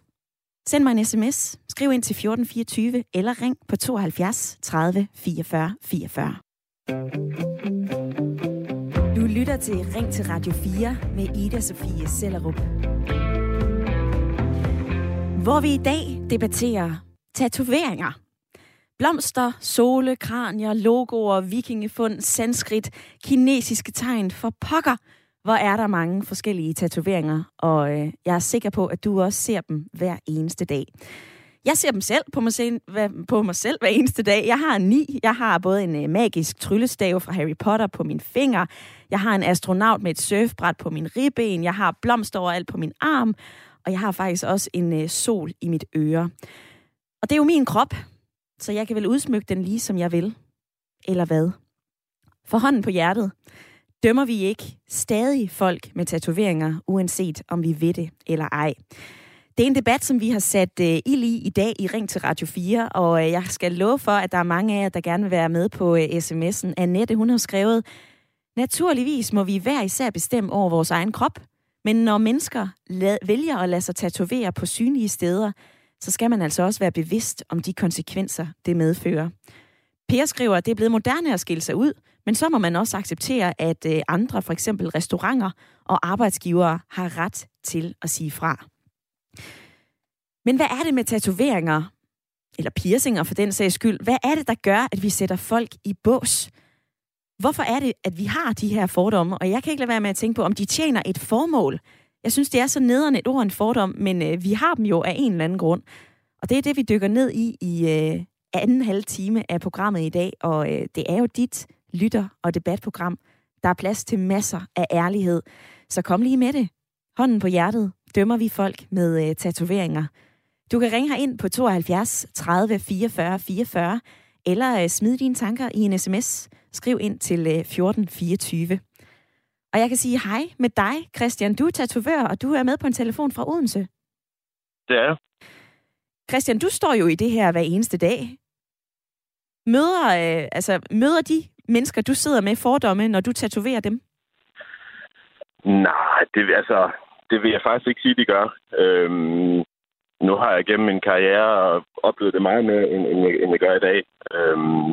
[SPEAKER 1] Send mig en sms, skriv ind til 1424 eller ring på 72 30 44 44. Lytter til Ring til Radio 4 med Ida Sofie Sellerup. Hvor vi i dag debatterer tatoveringer. Blomster, sole, kranier, logoer, vikingefund, sanskrit, kinesiske tegn for pokker. Hvor er der mange forskellige tatoveringer, og øh, jeg er sikker på, at du også ser dem hver eneste dag. Jeg ser dem selv på mig, selv, på mig selv hver eneste dag. Jeg har ni. Jeg har både en øh, magisk tryllestav fra Harry Potter på min finger. Jeg har en astronaut med et surfbræt på min ribben. Jeg har blomster overalt på min arm. Og jeg har faktisk også en øh, sol i mit øre. Og det er jo min krop, så jeg kan vel udsmykke den lige som jeg vil. Eller hvad? For hånden på hjertet dømmer vi ikke stadig folk med tatoveringer, uanset om vi ved det eller ej. Det er en debat, som vi har sat øh, ild i i dag i Ring til Radio 4, og øh, jeg skal love for, at der er mange af jer, der gerne vil være med på øh, sms'en. Annette, hun har skrevet, Naturligvis må vi hver især bestemme over vores egen krop, men når mennesker vælger at lade sig tatovere på synlige steder, så skal man altså også være bevidst om de konsekvenser, det medfører. Per skriver, at det er blevet moderne at skille sig ud, men så må man også acceptere, at øh, andre, for eksempel restauranter og arbejdsgivere, har ret til at sige fra. Men hvad er det med tatoveringer, eller piercinger for den sags skyld? Hvad er det, der gør, at vi sætter folk i bås? Hvorfor er det, at vi har de her fordomme? Og jeg kan ikke lade være med at tænke på, om de tjener et formål. Jeg synes, det er så nederen et ord en fordom, men øh, vi har dem jo af en eller anden grund. Og det er det, vi dykker ned i i øh, anden halv time af programmet i dag. Og øh, det er jo dit lytter- og debatprogram. Der er plads til masser af ærlighed. Så kom lige med det. Hånden på hjertet. Dømmer vi folk med øh, tatoveringer? Du kan ringe her ind på 72 30 44 44, eller øh, smid dine tanker i en sms. Skriv ind til øh, 1424. Og jeg kan sige hej med dig, Christian. Du er tatovør, og du er med på en telefon fra Odense.
[SPEAKER 9] Det er
[SPEAKER 1] Christian, du står jo i det her hver eneste dag. Møder, øh, altså, møder de mennesker, du sidder med fordomme, når du tatoverer dem?
[SPEAKER 9] Nej, det, altså, det vil jeg faktisk ikke sige, de gør. Øhm, nu har jeg gennem min karriere oplevet det meget mere, end, end, jeg, end jeg gør i dag. Øhm,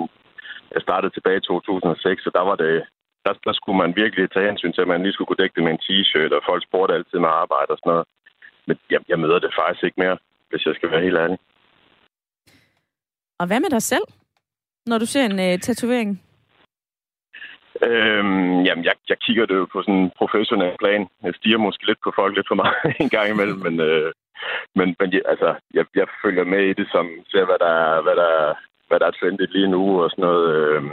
[SPEAKER 9] jeg startede tilbage i 2006, og der var det der, der skulle man virkelig tage hensyn til, at man lige skulle kunne dække det med en t-shirt, og folk spurgte altid med arbejde og sådan noget. Men jeg, jeg møder det faktisk ikke mere, hvis jeg skal være helt ærlig.
[SPEAKER 1] Og hvad med dig selv, når du ser en uh, tatovering?
[SPEAKER 9] Øhm, jamen, jeg, jeg kigger det jo på sådan en professionel plan. Jeg stiger måske lidt på folk lidt for meget *laughs* en gang imellem, men, øh, men, men altså, jeg, jeg følger med i det, som ser, hvad der, hvad der, hvad der er trendigt lige nu og sådan noget. Øh,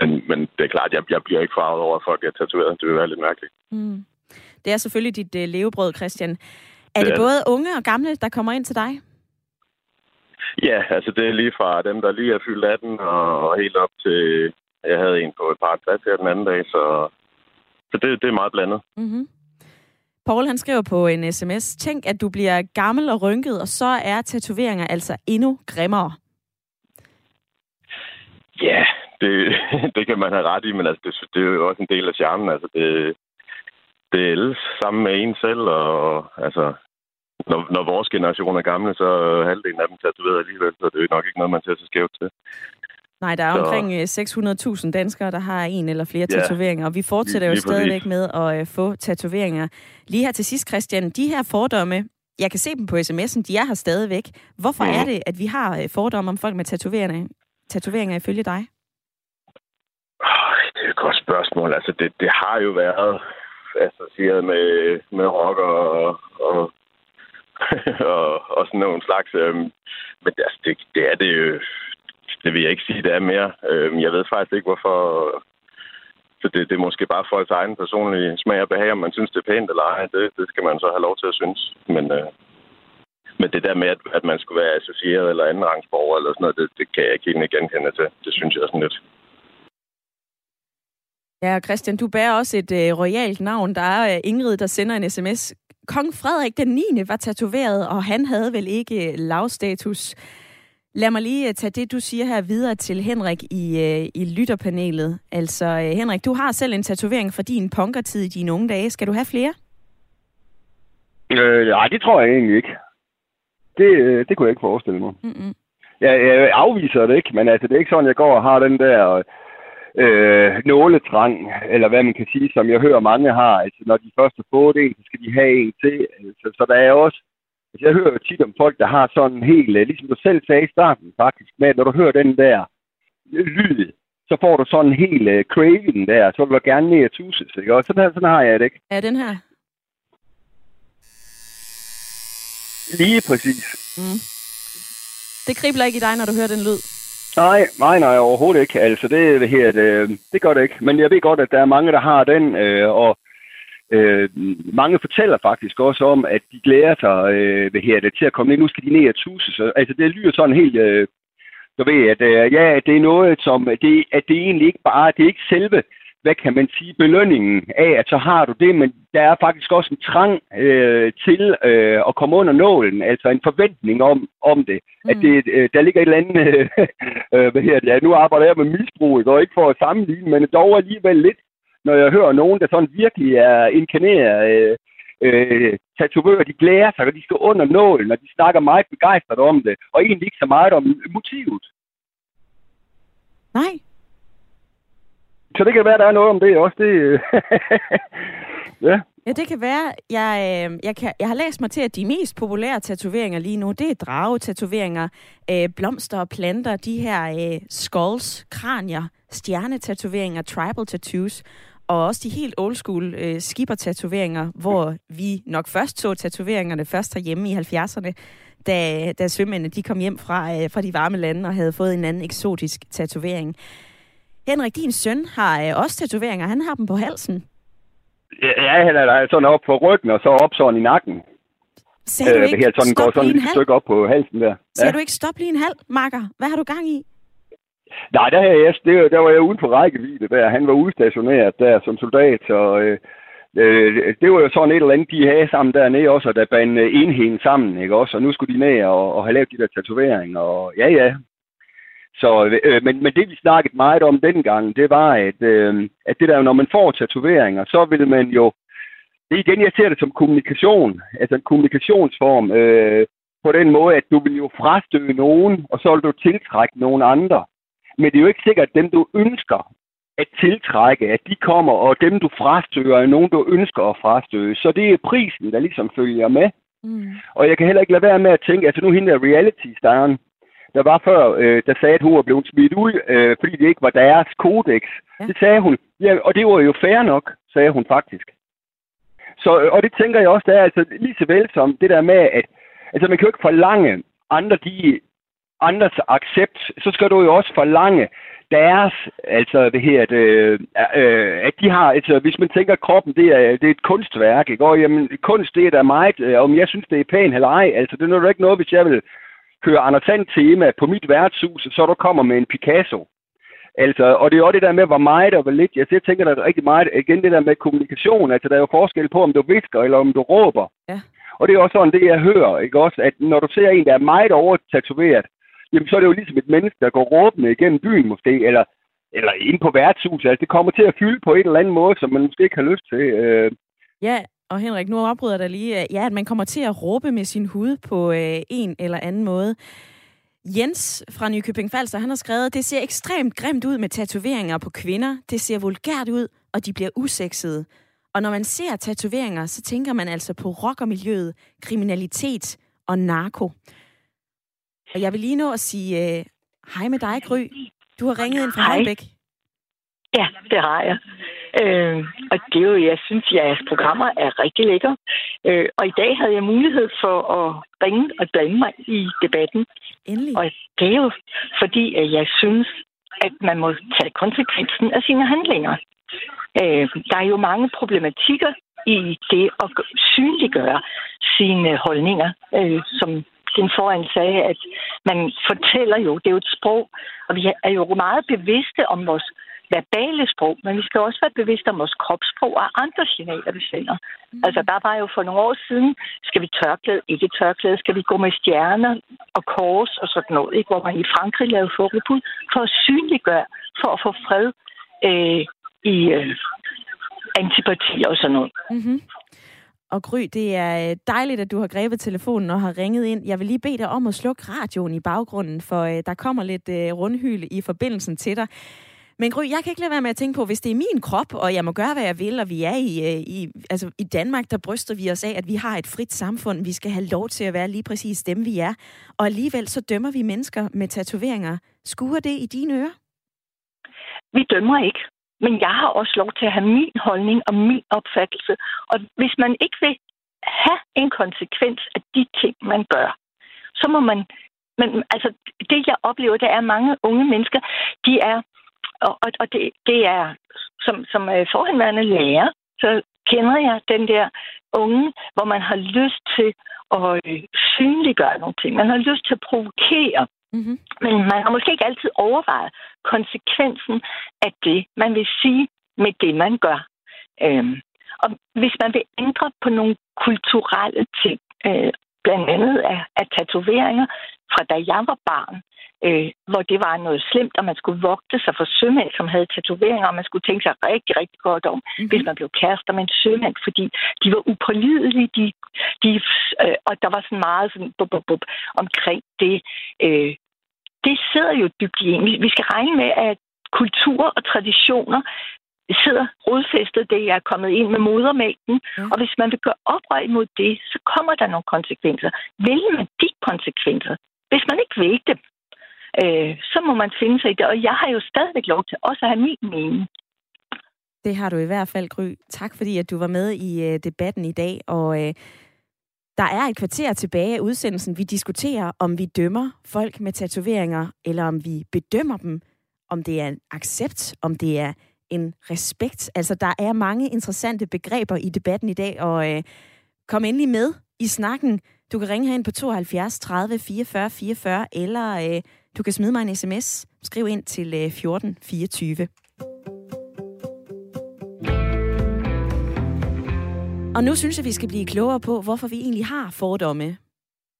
[SPEAKER 9] men, men det er klart, jeg, jeg bliver ikke farvet over, at folk er tatoveret. Det vil være lidt mærkeligt.
[SPEAKER 1] Mm. Det er selvfølgelig dit øh, levebrød, Christian. Er det, det både unge og gamle, der kommer ind til dig?
[SPEAKER 9] Ja, altså det er lige fra dem, der lige er fyldt 18, og, og helt op til... Jeg havde en på et par plads her den anden dag, så, så det, det er meget blandet.
[SPEAKER 1] Mm-hmm. Paul han skriver på en sms, tænk at du bliver gammel og rynket, og så er tatoveringer altså endnu grimmere.
[SPEAKER 9] Ja, det, *laughs* det kan man have ret i, men altså, det, det er jo også en del af charmen. Altså, det, det er sammen med en selv, og altså, når, når vores generation er gamle, så er halvdelen af dem tatoveret alligevel, så det er nok ikke noget, man ser så skævt til.
[SPEAKER 1] Nej, der er så... omkring 600.000 øh, danskere, der har en eller flere ja, tatoveringer, og vi fortsætter jo stadigvæk med at øh, få tatoveringer. Lige her til sidst, Christian, de her fordomme, jeg kan se dem på sms'en, de er her stadigvæk. Hvorfor mm. er det, at vi har øh, fordomme om folk med tatoveringer, tatoveringer ifølge dig?
[SPEAKER 9] Det er et godt spørgsmål. Altså, det, det har jo været associeret med, med rock og, og, *laughs* og, og sådan nogle slags. Øhm, men altså, det, det er det jo... Det vil jeg ikke sige, det er mere. Øh, jeg ved faktisk ikke, hvorfor... Så det, det er måske bare folks egen personlige smag og behag, om man synes, det er pænt eller ej. Det, det skal man så have lov til at synes. Men, øh, men det der med, at, at man skulle være associeret eller andenrangsborger eller sådan noget, det, det kan jeg ikke helt genkende til. Det synes jeg er sådan lidt
[SPEAKER 1] Ja, Christian, du bærer også et øh, royalt navn. Der er øh, Ingrid, der sender en sms. Kong Frederik den 9. var tatoveret, og han havde vel ikke øh, lavstatus. Lad mig lige øh, tage det, du siger her videre til Henrik i, øh, i lytterpanelet. Altså, øh, Henrik, du har selv en tatovering fra din punkertid i dine unge dage. Skal du have flere?
[SPEAKER 3] Øh, nej, det tror jeg egentlig ikke. Det, øh, det kunne jeg ikke forestille mig.
[SPEAKER 1] Mm-mm.
[SPEAKER 3] Jeg, jeg afviser det ikke, men altså, det er ikke sådan, jeg går og har den der øh, nåletrang, eller hvad man kan sige, som jeg hører mange har. Altså, når de først har fået en, så skal de have en til. Altså, så der er også jeg hører jo tit om folk, der har sådan en helt, øh, ligesom du selv sagde i starten faktisk, med at når du hører den der lyd, så får du sådan en helt uh, craving der, så vil du gerne ned og tuses, ikke? Og sådan, her, sådan har jeg det ikke.
[SPEAKER 1] Er den her?
[SPEAKER 3] Lige præcis.
[SPEAKER 1] Mm. Det kribler ikke i dig, når du hører den lyd?
[SPEAKER 3] Nej, nej, nej, overhovedet ikke. Altså, det, det her, det, det gør det ikke. Men jeg ved godt, at der er mange, der har den, øh, og Øh, mange fortæller faktisk også om, at de glæder sig øh, hvad her, det, til at komme ind. Nu skal de ned og tuse. Så, altså, det lyder sådan helt... Øh, du ved, at øh, ja, det er noget, som... Det, at det egentlig ikke bare... Det er ikke selve hvad kan man sige, belønningen af, at så har du det, men der er faktisk også en trang øh, til øh, at komme under nålen, altså en forventning om, om det. Mm. At det, øh, der ligger et eller andet, *laughs* øh, hvad her ja, nu arbejder jeg med misbrug, og ikke for at sammenligne, men dog alligevel lidt når jeg hører nogen, der sådan virkelig er inkarneret øh, øh, tatovører, de glæder sig, og de skal under nålen, og de snakker meget begejstret om det, og egentlig ikke så meget om motivet.
[SPEAKER 1] Nej.
[SPEAKER 3] Så det kan være, der er noget om det også. Det, *laughs*
[SPEAKER 1] ja. Ja, det kan være. Jeg, øh, jeg, kan, jeg har læst mig til, at de mest populære tatoveringer lige nu, det er dragetatoveringer, øh, blomster og planter, de her øh, skulls, kranier, stjernetatoveringer, tribal tattoos og også de helt old school øh, skipper-tatoveringer, hvor vi nok først så tatoveringerne først herhjemme i 70'erne, da, da sømændene de kom hjem fra, øh, fra de varme lande og havde fået en anden eksotisk tatovering. Henrik, din søn har øh, også tatoveringer. Han har dem på halsen.
[SPEAKER 3] Ja, han er sådan op på ryggen og så op sådan i nakken.
[SPEAKER 1] Sagde du ikke,
[SPEAKER 3] øh, sådan, går sådan et stykke op på halsen der.
[SPEAKER 1] Sagde du ikke, stop lige en halv, Marker? Hvad har du gang i?
[SPEAKER 3] Nej, der, her, jeg, det, der var jeg ude på rækkevidde der. Han var udstationeret der som soldat, så øh, øh, det var jo sådan et eller andet, de havde sammen dernede også, og der bandede enheden sammen, ikke også? Og nu skulle de ned og, og have lavet de der tatoveringer, og ja, ja. Så, øh, men, men det vi snakkede meget om dengang, det var, at, øh, at det der, når man får tatoveringer, så vil man jo, det igen, jeg ser det som kommunikation, altså en kommunikationsform, øh, på den måde, at du vil jo frastøde nogen, og så vil du tiltrække nogen andre. Men det er jo ikke sikkert, at dem, du ønsker at tiltrække, at de kommer, og dem, du frastøger, er nogen, du ønsker at frastøge. Så det er prisen, der ligesom følger med. Mm. Og jeg kan heller ikke lade være med at tænke, altså nu hende der reality-staren, der var før, øh, der sagde, at hun var blevet smidt ud, øh, fordi det ikke var deres kodex. Ja. Det sagde hun. Ja, og det var jo fair nok, sagde hun faktisk. Så, og det tænker jeg også, der er altså lige så vel som det der med, at altså, man kan jo ikke forlange andre, de andres accept, så skal du jo også forlange deres, altså det her, det, øh, at de har, altså hvis man tænker, at kroppen det er, det er et kunstværk, ikke? Og jamen, kunst det er da meget, øh, om jeg synes det er pænt eller ej, altså det er jo ikke noget, hvis jeg vil køre Anders Sand tema på mit værtshus, så du kommer med en Picasso. Altså, og det er også det der med, hvor meget og hvor lidt. Jeg, jeg tænker, der er rigtig meget, igen det der med kommunikation. Altså, der er jo forskel på, om du visker eller om du råber. Ja. Og det er også sådan, det jeg hører, ikke også? At når du ser en, der er meget overtatoveret, jamen så er det jo ligesom et menneske, der går råbende igennem byen måske, eller, eller ind på værtshuset. Altså, det kommer til at fylde på et eller andet måde, som man måske ikke har lyst til. Øh.
[SPEAKER 1] Ja, og Henrik, nu opryder der lige, ja, at man kommer til at råbe med sin hud på øh, en eller anden måde. Jens fra Nykøbing Falster, han har skrevet, det ser ekstremt grimt ud med tatoveringer på kvinder. Det ser vulgært ud, og de bliver usexede. Og når man ser tatoveringer, så tænker man altså på rockermiljøet, kriminalitet og narko. Og jeg vil lige nå at sige uh, hej med dig, Gry. Du har ringet ind fra Højbæk.
[SPEAKER 10] Ja, det har jeg. Øh, og det er jo, jeg synes, jeres programmer er rigtig lækre. Øh, og i dag havde jeg mulighed for at ringe og blande mig i debatten.
[SPEAKER 1] Endelig.
[SPEAKER 10] Og det er jo fordi, at jeg synes, at man må tage konsekvensen af sine handlinger. Øh, der er jo mange problematikker i det at synliggøre sine holdninger, øh, som din foran sagde, at man fortæller jo, det er jo et sprog, og vi er jo meget bevidste om vores verbale sprog, men vi skal også være bevidste om vores kropssprog og andre signaler, vi sender. Mm. Altså, der var jo for nogle år siden, skal vi tørklæde, ikke tørklæde, skal vi gå med stjerner og kors og sådan noget, ikke? hvor man i Frankrig lavede forbud for at synliggøre, for at få fred øh, i øh, antipati og sådan noget.
[SPEAKER 1] Mm-hmm. Og Gry, det er øh, dejligt, at du har grebet telefonen og har ringet ind. Jeg vil lige bede dig om at slukke radioen i baggrunden, for øh, der kommer lidt øh, rundhyl i forbindelsen til dig. Men Gry, jeg kan ikke lade være med at tænke på, hvis det er min krop, og jeg må gøre, hvad jeg vil, og vi er i, øh, i, altså i Danmark, der bryster vi os af, at vi har et frit samfund. Vi skal have lov til at være lige præcis dem, vi er. Og alligevel så dømmer vi mennesker med tatoveringer. Skuer det i dine ører?
[SPEAKER 10] Vi dømmer ikke. Men jeg har også lov til at have min holdning og min opfattelse. Og hvis man ikke vil have en konsekvens af de ting, man gør, så må man... Men altså, det jeg oplever, det er, at mange unge mennesker, de er... Og, og, og det, det er, som, som øh, forhenværende lærer, så kender jeg den der unge, hvor man har lyst til at øh, synliggøre nogle ting. Man har lyst til at provokere. Mm-hmm. Men man har måske ikke altid overvejet konsekvensen af det, man vil sige med det, man gør. Øhm, og hvis man vil ændre på nogle kulturelle ting, øh, blandt andet af, af tatoveringer, fra da jeg var barn, øh, hvor det var noget slemt, og man skulle vogte sig for sømænd, som havde tatoveringer, og man skulle tænke sig rigtig, rigtig godt om, mm-hmm. hvis man blev kærester med en sømand, fordi de var upålidelige, de, de, øh, og der var sådan meget sådan, bup, bup, bup, omkring det. Øh, det sidder jo dybt i en. Vi skal regne med, at kultur og traditioner sidder rodfæstet, det er kommet ind med modermængden. Ja. Og hvis man vil gøre oprør imod det, så kommer der nogle konsekvenser. Vil man de konsekvenser? Hvis man ikke vil det, øh, så må man finde sig i det. Og jeg har jo stadigvæk lov til også at have min mening.
[SPEAKER 1] Det har du i hvert fald, Gry. Tak fordi, at du var med i øh, debatten i dag. Og øh, der er et kvarter tilbage af udsendelsen. Vi diskuterer, om vi dømmer folk med tatoveringer, eller om vi bedømmer dem, om det er en accept, om det er en respekt. Altså, der er mange interessante begreber i debatten i dag, og øh, kom endelig med i snakken. Du kan ringe herind på 72 30 44 44, eller øh, du kan smide mig en sms. Skriv ind til øh, 1424. Og nu synes jeg, vi skal blive klogere på, hvorfor vi egentlig har fordomme.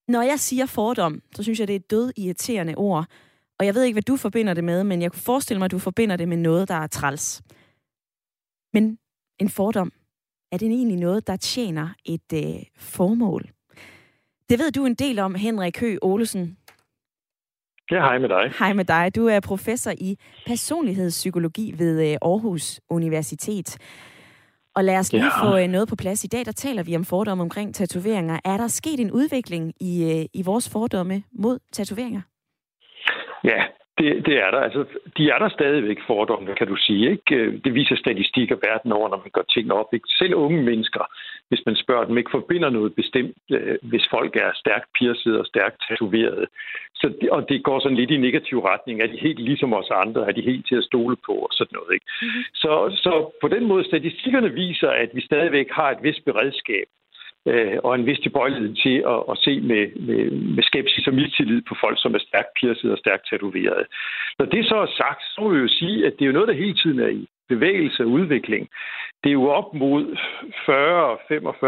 [SPEAKER 1] Når jeg siger fordom, så synes jeg, det er et død irriterende ord. Og jeg ved ikke, hvad du forbinder det med, men jeg kunne forestille mig, at du forbinder det med noget, der er træls. Men en fordom, er det egentlig noget, der tjener et øh, formål? Det ved du en del om, Henrik Hø Olesen.
[SPEAKER 11] Ja, hej med dig.
[SPEAKER 1] Hej med dig. Du er professor i personlighedspsykologi ved øh, Aarhus Universitet. Og lad os lige ja. få øh, noget på plads. I dag der taler vi om fordomme omkring tatoveringer. Er der sket en udvikling i, øh, i vores fordomme mod tatoveringer?
[SPEAKER 11] Ja, det, det er der. Altså, de er der stadigvæk fordomme, kan du sige. Ikke? Det viser statistikker verden over, når man gør ting op. Ikke? Selv unge mennesker, hvis man spørger dem, ikke forbinder noget bestemt, øh, hvis folk er stærkt piercede og stærkt tatoverede. Så, og det går sådan lidt i negativ retning. Er de helt ligesom os andre? Er de helt til at stole på? Og sådan noget. Ikke? Mm-hmm. Så, så på den måde, statistikkerne viser, at vi stadigvæk har et vist beredskab øh, og en vis tilbøjelighed til at, at se med, med, med skepsis og mistillid på folk, som er stærkt pierced og stærkt tatoveret. Når det så er sagt, så må vi jo sige, at det er jo noget, der hele tiden er i bevægelse og udvikling. Det er jo op mod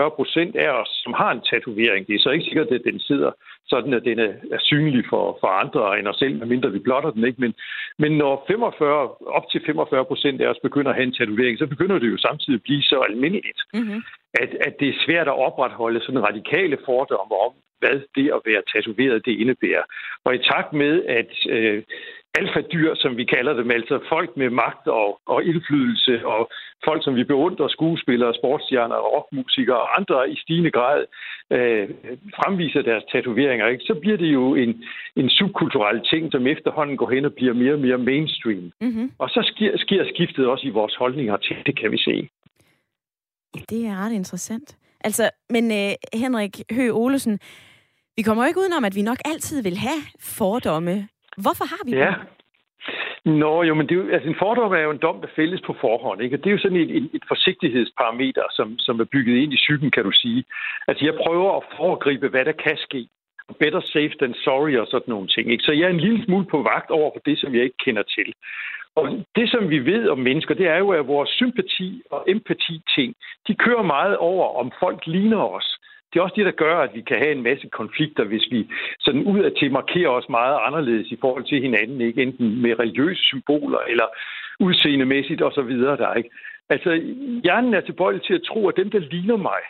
[SPEAKER 11] 40-45 procent af os, som har en tatovering. Det er så ikke sikkert, at den sidder sådan, at den er synlig for, for andre end os selv, medmindre vi blotter den. Ikke? Men, men når 45, op til 45 procent af os begynder at have en tatovering, så begynder det jo samtidig at blive så almindeligt, mm-hmm at, at det er svært at opretholde sådan radikale fordomme om, hvad det at være tatoveret det indebærer. Og i takt med, at øh, alfadyr, som vi kalder dem, altså folk med magt og, og indflydelse, og folk, som vi beundrer, skuespillere, sportsstjerner, rockmusikere og andre i stigende grad øh, fremviser deres tatoveringer, ikke? så bliver det jo en, en subkulturel ting, som efterhånden går hen og bliver mere og mere mainstream. Mm-hmm. Og så sker, sker skiftet også i vores holdninger til det, kan vi se.
[SPEAKER 1] Det er ret interessant. Altså, men øh, Henrik Høgh Olesen, vi kommer jo ikke udenom, at vi nok altid vil have fordomme Hvorfor har vi
[SPEAKER 11] ja. Nå, jo, men det er jo, altså en fordom er jo en dom, der fælles på forhånd. Ikke? Og det er jo sådan et, et, et forsigtighedsparameter, som, som er bygget ind i psyken, kan du sige. Altså jeg prøver at foregribe, hvad der kan ske. Better safe than sorry og sådan nogle ting. Ikke? Så jeg er en lille smule på vagt over for det, som jeg ikke kender til. Og det, som vi ved om mennesker, det er jo, at vores sympati og empati-ting, de kører meget over, om folk ligner os. Det er også det, der gør, at vi kan have en masse konflikter, hvis vi sådan ud af til markerer os meget anderledes i forhold til hinanden, ikke enten med religiøse symboler eller udseendemæssigt osv. Der, ikke? Altså, hjernen er tilbøjelig til at tro, at dem, der ligner mig,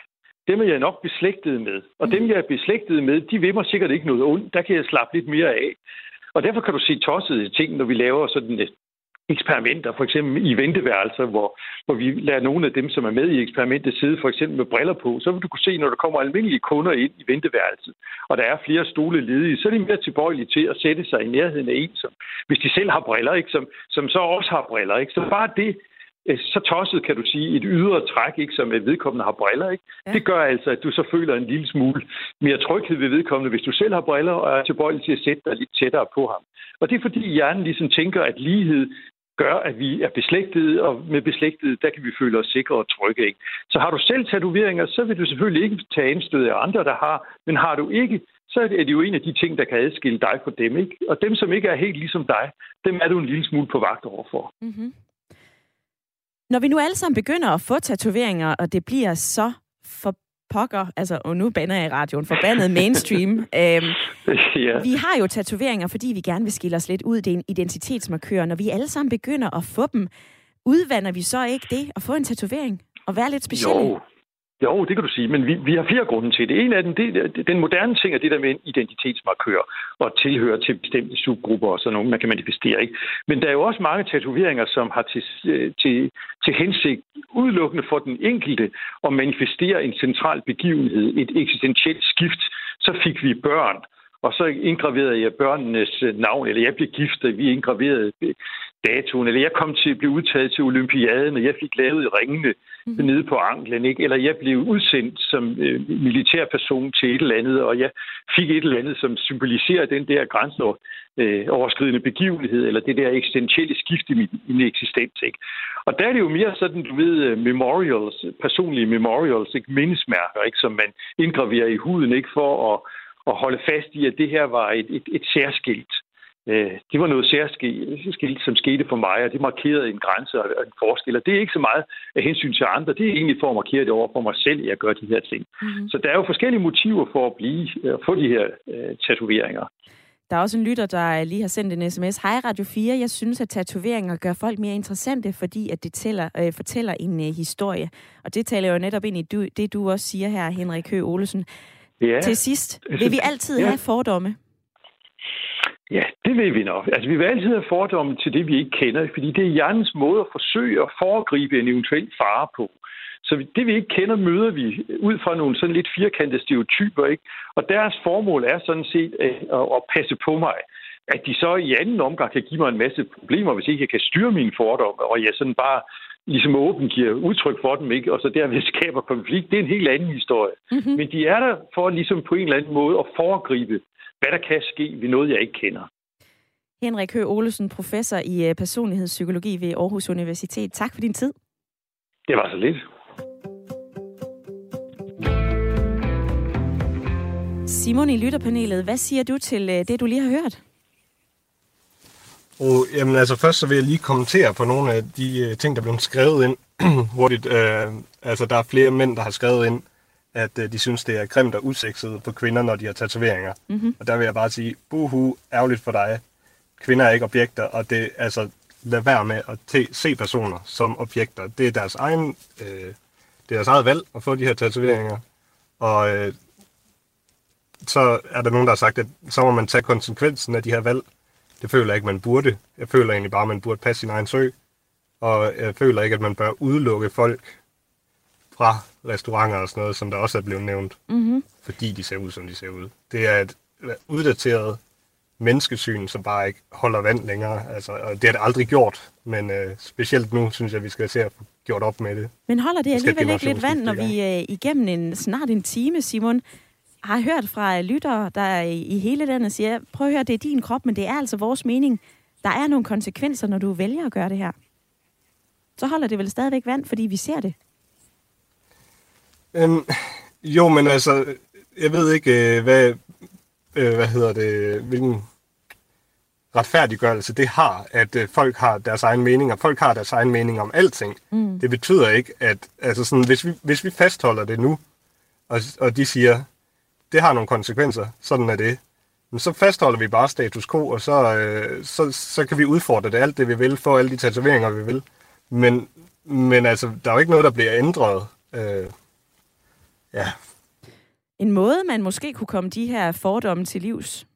[SPEAKER 11] dem er jeg nok beslægtet med. Og dem, jeg er beslægtet med, de vil mig sikkert ikke noget ondt. Der kan jeg slappe lidt mere af. Og derfor kan du se tossede ting, når vi laver sådan eksperimenter, for eksempel i venteværelser, hvor, hvor vi lader nogle af dem, som er med i eksperimentet, sidde for eksempel med briller på, så vil du kunne se, når der kommer almindelige kunder ind i venteværelset, og der er flere stole ledige, så er de mere tilbøjelige til at sætte sig i nærheden af en, som, hvis de selv har briller, ikke, som, som så også har briller. Ikke? Så bare det, øh, så tosset, kan du sige, et ydre træk, ikke, som vedkommende har briller, ikke? Ja. det gør altså, at du så føler en lille smule mere tryghed ved vedkommende, hvis du selv har briller og er tilbøjelig til at sætte dig lidt tættere på ham. Og det er fordi hjernen ligesom tænker, at lighed gør, at vi er beslægtede, og med beslægtede, der kan vi føle os sikre og trygge. Ikke? Så har du selv tatoveringer, så vil du selvfølgelig ikke tage indstød af andre, der har, men har du ikke, så er det jo en af de ting, der kan adskille dig fra dem. Ikke? Og dem, som ikke er helt ligesom dig, dem er du en lille smule på vagt overfor. Mm-hmm.
[SPEAKER 1] Når vi nu alle sammen begynder at få tatoveringer, og det bliver så for pokker, altså, og nu bander jeg i radioen, forbandet mainstream. *laughs* øhm, ja. Vi har jo tatoveringer, fordi vi gerne vil skille os lidt ud. Det er en identitetsmarkør. Når vi alle sammen begynder at få dem, udvander vi så ikke det at få en tatovering og være lidt speciel?
[SPEAKER 11] Jo, jo, det kan du sige, men vi, vi har flere grunde til det. En af dem, det, den moderne ting er det der med en identitetsmarkør og tilhøre til bestemte subgrupper og sådan noget, man kan manifestere. Ikke? Men der er jo også mange tatoveringer, som har til, øh, til, til hensigt udelukkende for den enkelte at manifestere en central begivenhed, et eksistentielt skift. Så fik vi børn, og så indgraverede jeg børnenes navn, eller jeg blev gift, og vi indgraverede datoen, eller jeg kom til at blive udtaget til olympiaden, og jeg fik lavet ringene mm-hmm. nede på anklen, ikke? eller jeg blev udsendt som øh, militærperson til et eller andet, og jeg fik et eller andet, som symboliserer den der grænseoverskridende øh, begivenhed, eller det der eksistentielle skift i min, min eksistens. Ikke? Og der er det jo mere sådan, du ved, øh, memorials, personlige memorials, ikke? mindesmærker, ikke? som man indgraverer i huden, ikke for at, at holde fast i, at det her var et, et, et særskilt Øh, det var noget særskilt, som skete for mig, og det markerede en grænse og en forskel. Og det er ikke så meget af hensyn til andre, det er egentlig for at markere det over for mig selv, at jeg gør de her ting. Mm-hmm. Så der er jo forskellige motiver for at blive at få de her uh, tatoveringer.
[SPEAKER 1] Der er også en lytter, der lige har sendt en sms. Hej Radio 4, jeg synes, at tatoveringer gør folk mere interessante, fordi at det tæller, øh, fortæller en øh, historie. Og det taler jo netop ind i du, det, du også siger her, Henrik Høgh Olesen. Ja. Til sidst, *laughs* vil vi altid ja. have fordomme?
[SPEAKER 11] Ja, det vil vi nok. Altså, vi vil altid have fordomme til det, vi ikke kender, fordi det er hjernens måde at forsøge at foregribe en eventuel fare på. Så det, vi ikke kender, møder vi ud fra nogle sådan lidt firkantede stereotyper, ikke? Og deres formål er sådan set at, at passe på mig. At de så i anden omgang kan give mig en masse problemer, hvis ikke jeg kan styre mine fordomme, og jeg sådan bare ligesom åben giver udtryk for dem, ikke? og så derved *laughs* skaber konflikt. Det er en helt anden historie. Mm-hmm. Men de er der for ligesom på en eller anden måde at foregribe hvad der kan ske ved noget, jeg ikke kender.
[SPEAKER 1] Henrik Høgh Olesen, professor i øh, personlighedspsykologi ved Aarhus Universitet. Tak for din tid.
[SPEAKER 11] Det var så lidt.
[SPEAKER 1] Simon i lytterpanelet, hvad siger du til øh, det, du lige har hørt?
[SPEAKER 2] Og, jamen altså først så vil jeg lige kommentere på nogle af de uh, ting, der blev skrevet ind *clears throat* hurtigt. Uh, altså der er flere mænd, der har skrevet ind, at øh, de synes, det er grimt og usekset på kvinder, når de har tatoveringer. Mm-hmm. Og der vil jeg bare sige, buhu, ærgerligt for dig. Kvinder er ikke objekter, og det altså lad være med at te- se personer som objekter. Det er deres egen, øh, det er deres eget valg at få de her tatoveringer. Og øh, så er der nogen, der har sagt, at så må man tage konsekvensen af de her valg. Det føler jeg ikke, man burde. Jeg føler egentlig bare, at man burde passe sin egen sø. Og jeg føler ikke, at man bør udelukke folk fra restauranter og sådan noget, som der også er blevet nævnt, mm-hmm. fordi de ser ud, som de ser ud. Det er et uddateret menneskesyn, som bare ikke holder vand længere. Altså, og det har det aldrig gjort, men øh, specielt nu synes jeg, vi skal se at få gjort op med det.
[SPEAKER 1] Men holder det alligevel ikke lidt vand, når vi øh, igennem en, snart en time, Simon, har hørt fra lyttere, der i, hele landet siger, prøv at høre, det er din krop, men det er altså vores mening. Der er nogle konsekvenser, når du vælger at gøre det her. Så holder det vel stadigvæk vand, fordi vi ser det.
[SPEAKER 2] Øhm, jo, men altså, jeg ved ikke, øh, hvad, øh, hvad hedder det, hvilken, retfærdiggørelse det har, at øh, folk har deres egen mening, og folk har deres egen mening om alting.
[SPEAKER 1] Mm.
[SPEAKER 2] Det betyder ikke, at altså sådan, hvis, vi, hvis vi fastholder det nu, og, og de siger, det har nogle konsekvenser, sådan er det, men så fastholder vi bare status quo, og så, øh, så, så kan vi udfordre det alt det, vi vil, få alle de tatoveringer, vi vil. Men, men altså, der er jo ikke noget, der bliver ændret. Øh, ja,
[SPEAKER 1] En måde, man måske kunne komme de her fordomme til livs,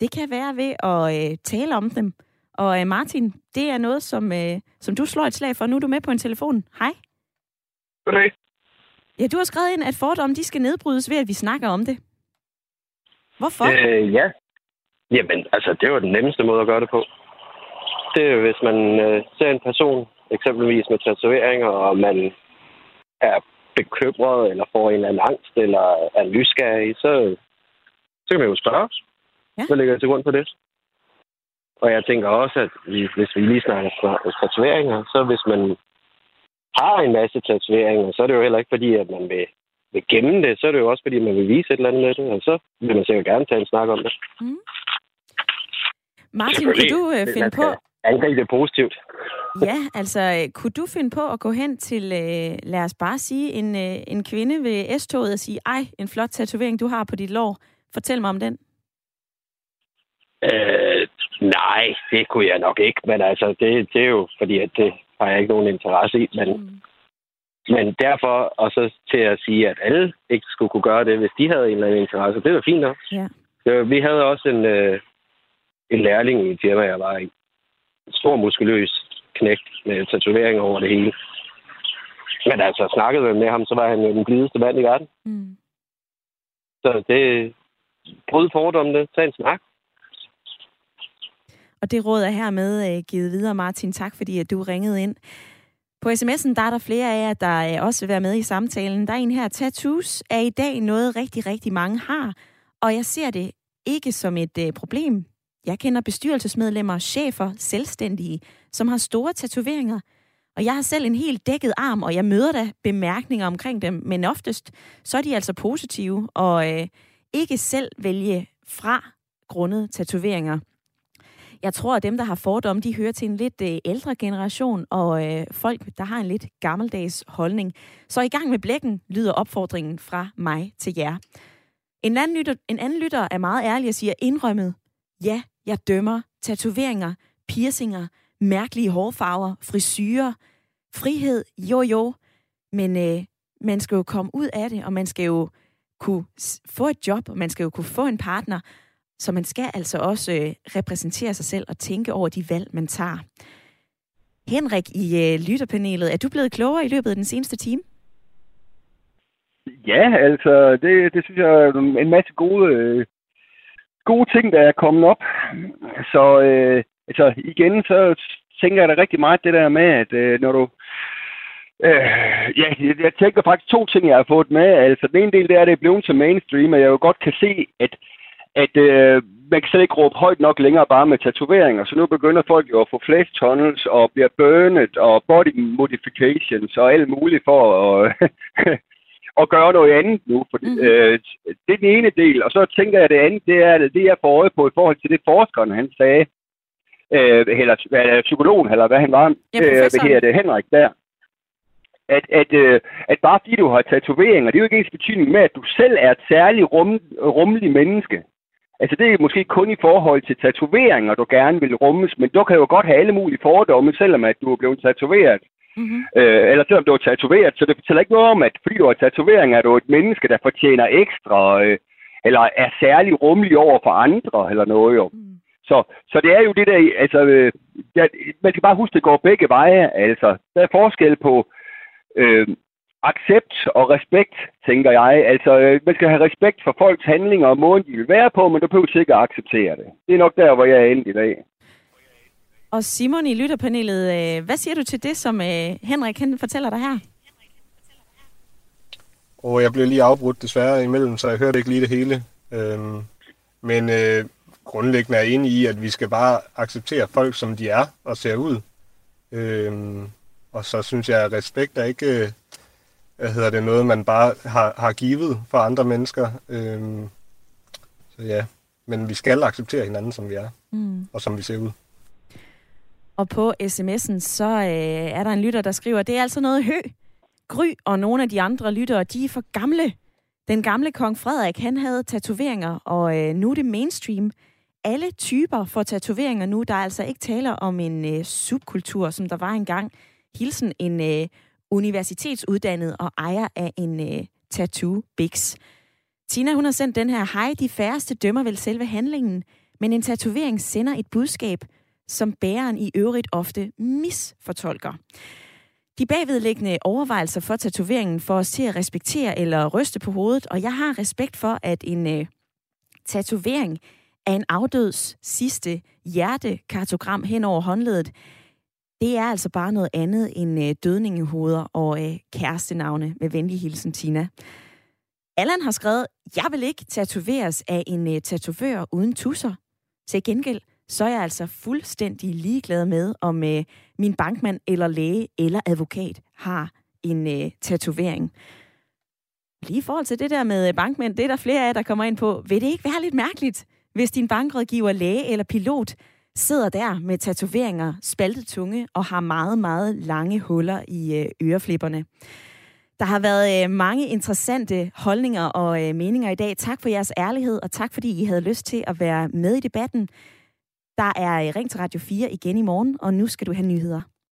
[SPEAKER 1] det kan være ved at øh, tale om dem. Og øh, Martin, det er noget, som, øh, som du slår et slag for. Nu er du med på en telefon. Hej.
[SPEAKER 12] Goddag.
[SPEAKER 1] Ja, du har skrevet ind, at fordomme de skal nedbrydes ved, at vi snakker om det. Hvorfor?
[SPEAKER 12] Øh, ja. Jamen, altså, det er jo den nemmeste måde at gøre det på. Det er jo, hvis man øh, ser en person, eksempelvis med tatoveringer, og man er bekymret, eller får en eller anden angst, eller er nysgerrig, så, så kan man jo spørge.
[SPEAKER 1] Ja.
[SPEAKER 12] Så ligger jeg til grund for det. Og jeg tænker også, at vi- hvis vi lige snakker snak- tatoveringer, så hvis man har en masse tatoveringer, så er det jo heller ikke fordi, at man vil, vil gemme det. Så er det jo også fordi, man vil vise et eller andet med det, og så vil man sikkert gerne tage en snak om det.
[SPEAKER 1] Martin, kunne du øh, finde på...
[SPEAKER 12] Angribe det positivt. *laughs*
[SPEAKER 1] Ja, altså, øh, kunne du finde på at gå hen til, øh, lad os bare sige, en, øh, en kvinde ved S-toget og sige, ej, en flot tatovering, du har på dit lår. Fortæl mig om den.
[SPEAKER 12] Øh, nej, det kunne jeg nok ikke. Men altså, det, det er jo fordi, at det har jeg ikke nogen interesse i. Men, mm. men derfor, og så til at sige, at alle ikke skulle kunne gøre det, hvis de havde en eller anden interesse, det var fint nok.
[SPEAKER 1] Ja.
[SPEAKER 12] Vi havde også en, øh, en lærling i et firma, jeg var i. Stor muskuløs knægt med tatoveringer over det hele. Men altså, snakkede jeg med ham, så var han jo den blideste mand i verden.
[SPEAKER 1] Mm.
[SPEAKER 12] Så det... Bryd fordommene, tag en snak.
[SPEAKER 1] Og det råd er hermed øh, givet videre, Martin. Tak, fordi at du ringede ind. På sms'en der er der flere af jer, der øh, også vil være med i samtalen. Der er en her, tattoos er i dag noget rigtig, rigtig mange har, og jeg ser det ikke som et øh, problem. Jeg kender bestyrelsesmedlemmer, chefer, selvstændige, som har store tatoveringer. Og jeg har selv en helt dækket arm, og jeg møder da bemærkninger omkring dem, men oftest så er de altså positive, og øh, ikke selv vælge fra grundet tatoveringer. Jeg tror, at dem, der har fordomme, de hører til en lidt øh, ældre generation, og øh, folk, der har en lidt gammeldags holdning. Så i gang med blækken lyder opfordringen fra mig til jer. En anden, lytter, en anden lytter er meget ærlig og siger indrømmet, ja, jeg dømmer tatoveringer, piercinger, mærkelige hårfarver, frisyrer, frihed, jo jo, men øh, man skal jo komme ud af det, og man skal jo kunne få et job, og man skal jo kunne få en partner, så man skal altså også øh, repræsentere sig selv og tænke over de valg, man tager. Henrik i øh, lytterpanelet, er du blevet klogere i løbet af den seneste time?
[SPEAKER 3] Ja, altså, det, det synes jeg er en masse gode, øh, gode ting, der er kommet op. Så øh, altså, igen, så tænker jeg da rigtig meget det der med, at øh, når du... Øh, ja, jeg, jeg tænker faktisk to ting, jeg har fået med. Altså, den ene del, det er, at det er blevet så mainstream, og jeg jo godt kan se, at at øh, man kan slet ikke råbe højt nok længere bare med tatoveringer. Så nu begynder folk jo at få flesh tunnels og bliver burnet og body modifications og alt muligt for at, *laughs* at gøre noget andet nu. For, mm. øh, det er den ene del. Og så tænker jeg, at det andet, det er det, jeg får øje på i forhold til det forskeren, han sagde. Øh, eller, eller psykologen, eller hvad han var.
[SPEAKER 1] Ja,
[SPEAKER 3] øh, det, Henrik der at, at, øh, at bare fordi du har tatoveringer, det er jo ikke ens betydning med, at du selv er et særligt rum, rummelig menneske. Altså det er måske kun i forhold til tatoveringer, du gerne vil rummes, men du kan jo godt have alle mulige fordomme, selvom at du er blevet tatoveret.
[SPEAKER 1] Mm-hmm.
[SPEAKER 3] Øh, eller selvom du er tatoveret, så det fortæller ikke noget om, at fordi du har tatoveringer, er du et menneske, der fortjener ekstra, øh, eller er særlig rummelig over for andre, eller noget jo. Mm. Så, så det er jo det der, altså, øh, ja, man skal bare huske, at det går begge veje, altså. Der er forskel på øh, accept og respekt, tænker jeg. Altså, øh, man skal have respekt for folks handlinger og måden, de vil være på, men du behøver ikke at acceptere det. Det er nok der, hvor jeg er endt i dag.
[SPEAKER 1] Og Simon i lytterpanelet, øh, hvad siger du til det, som øh, Henrik han fortæller dig her?
[SPEAKER 2] Og jeg blev lige afbrudt desværre imellem, så jeg hørte ikke lige det hele. Øhm, men øh, grundlæggende er jeg enig i, at vi skal bare acceptere folk, som de er og ser ud. Øhm, og så synes jeg, at respekt er ikke øh, hvad hedder det, noget, man bare har, har givet for andre mennesker. Øhm, så ja, Men vi skal acceptere hinanden, som vi er,
[SPEAKER 1] Mm.
[SPEAKER 2] og som vi ser ud.
[SPEAKER 1] Og på sms'en, så øh, er der en lytter, der skriver, det er altså noget hø. Gry og nogle af de andre lyttere, de er for gamle. Den gamle kong Frederik, han havde tatoveringer, og øh, nu er det mainstream. Alle typer får tatoveringer nu. Der er altså ikke tale om en øh, subkultur, som der var engang. Hilsen en øh, universitetsuddannet og ejer af en øh, tattoo Bix. Tina, hun har sendt den her, hej, de færreste dømmer vel selve handlingen, men en tatovering sender et budskab, som bæreren i øvrigt ofte misfortolker. De bagvedliggende overvejelser for tatoveringen får os til at respektere eller ryste på hovedet, og jeg har respekt for, at en øh, tatovering af en afdøds sidste hjertekartogram hen over håndledet, det er altså bare noget andet end øh, dødningehoveder og øh, kærestenavne med venlig hilsen, Tina. Allan har skrevet, jeg vil ikke tatoveres af en øh, tatovør uden tusser. Til gengæld, så er jeg altså fuldstændig ligeglad med, om øh, min bankmand eller læge eller advokat har en øh, tatovering. Lige i forhold til det der med øh, bankmænd, det er der flere af jer, der kommer ind på. Vil det ikke være lidt mærkeligt, hvis din bankrådgiver, læge eller pilot sidder der med tatoveringer, spaltet tunge og har meget, meget lange huller i øh, øreflipperne? Der har været øh, mange interessante holdninger og øh, meninger i dag. Tak for jeres ærlighed, og tak fordi I havde lyst til at være med i debatten. Der er øh, Ring til Radio 4 igen i morgen, og nu skal du have nyheder.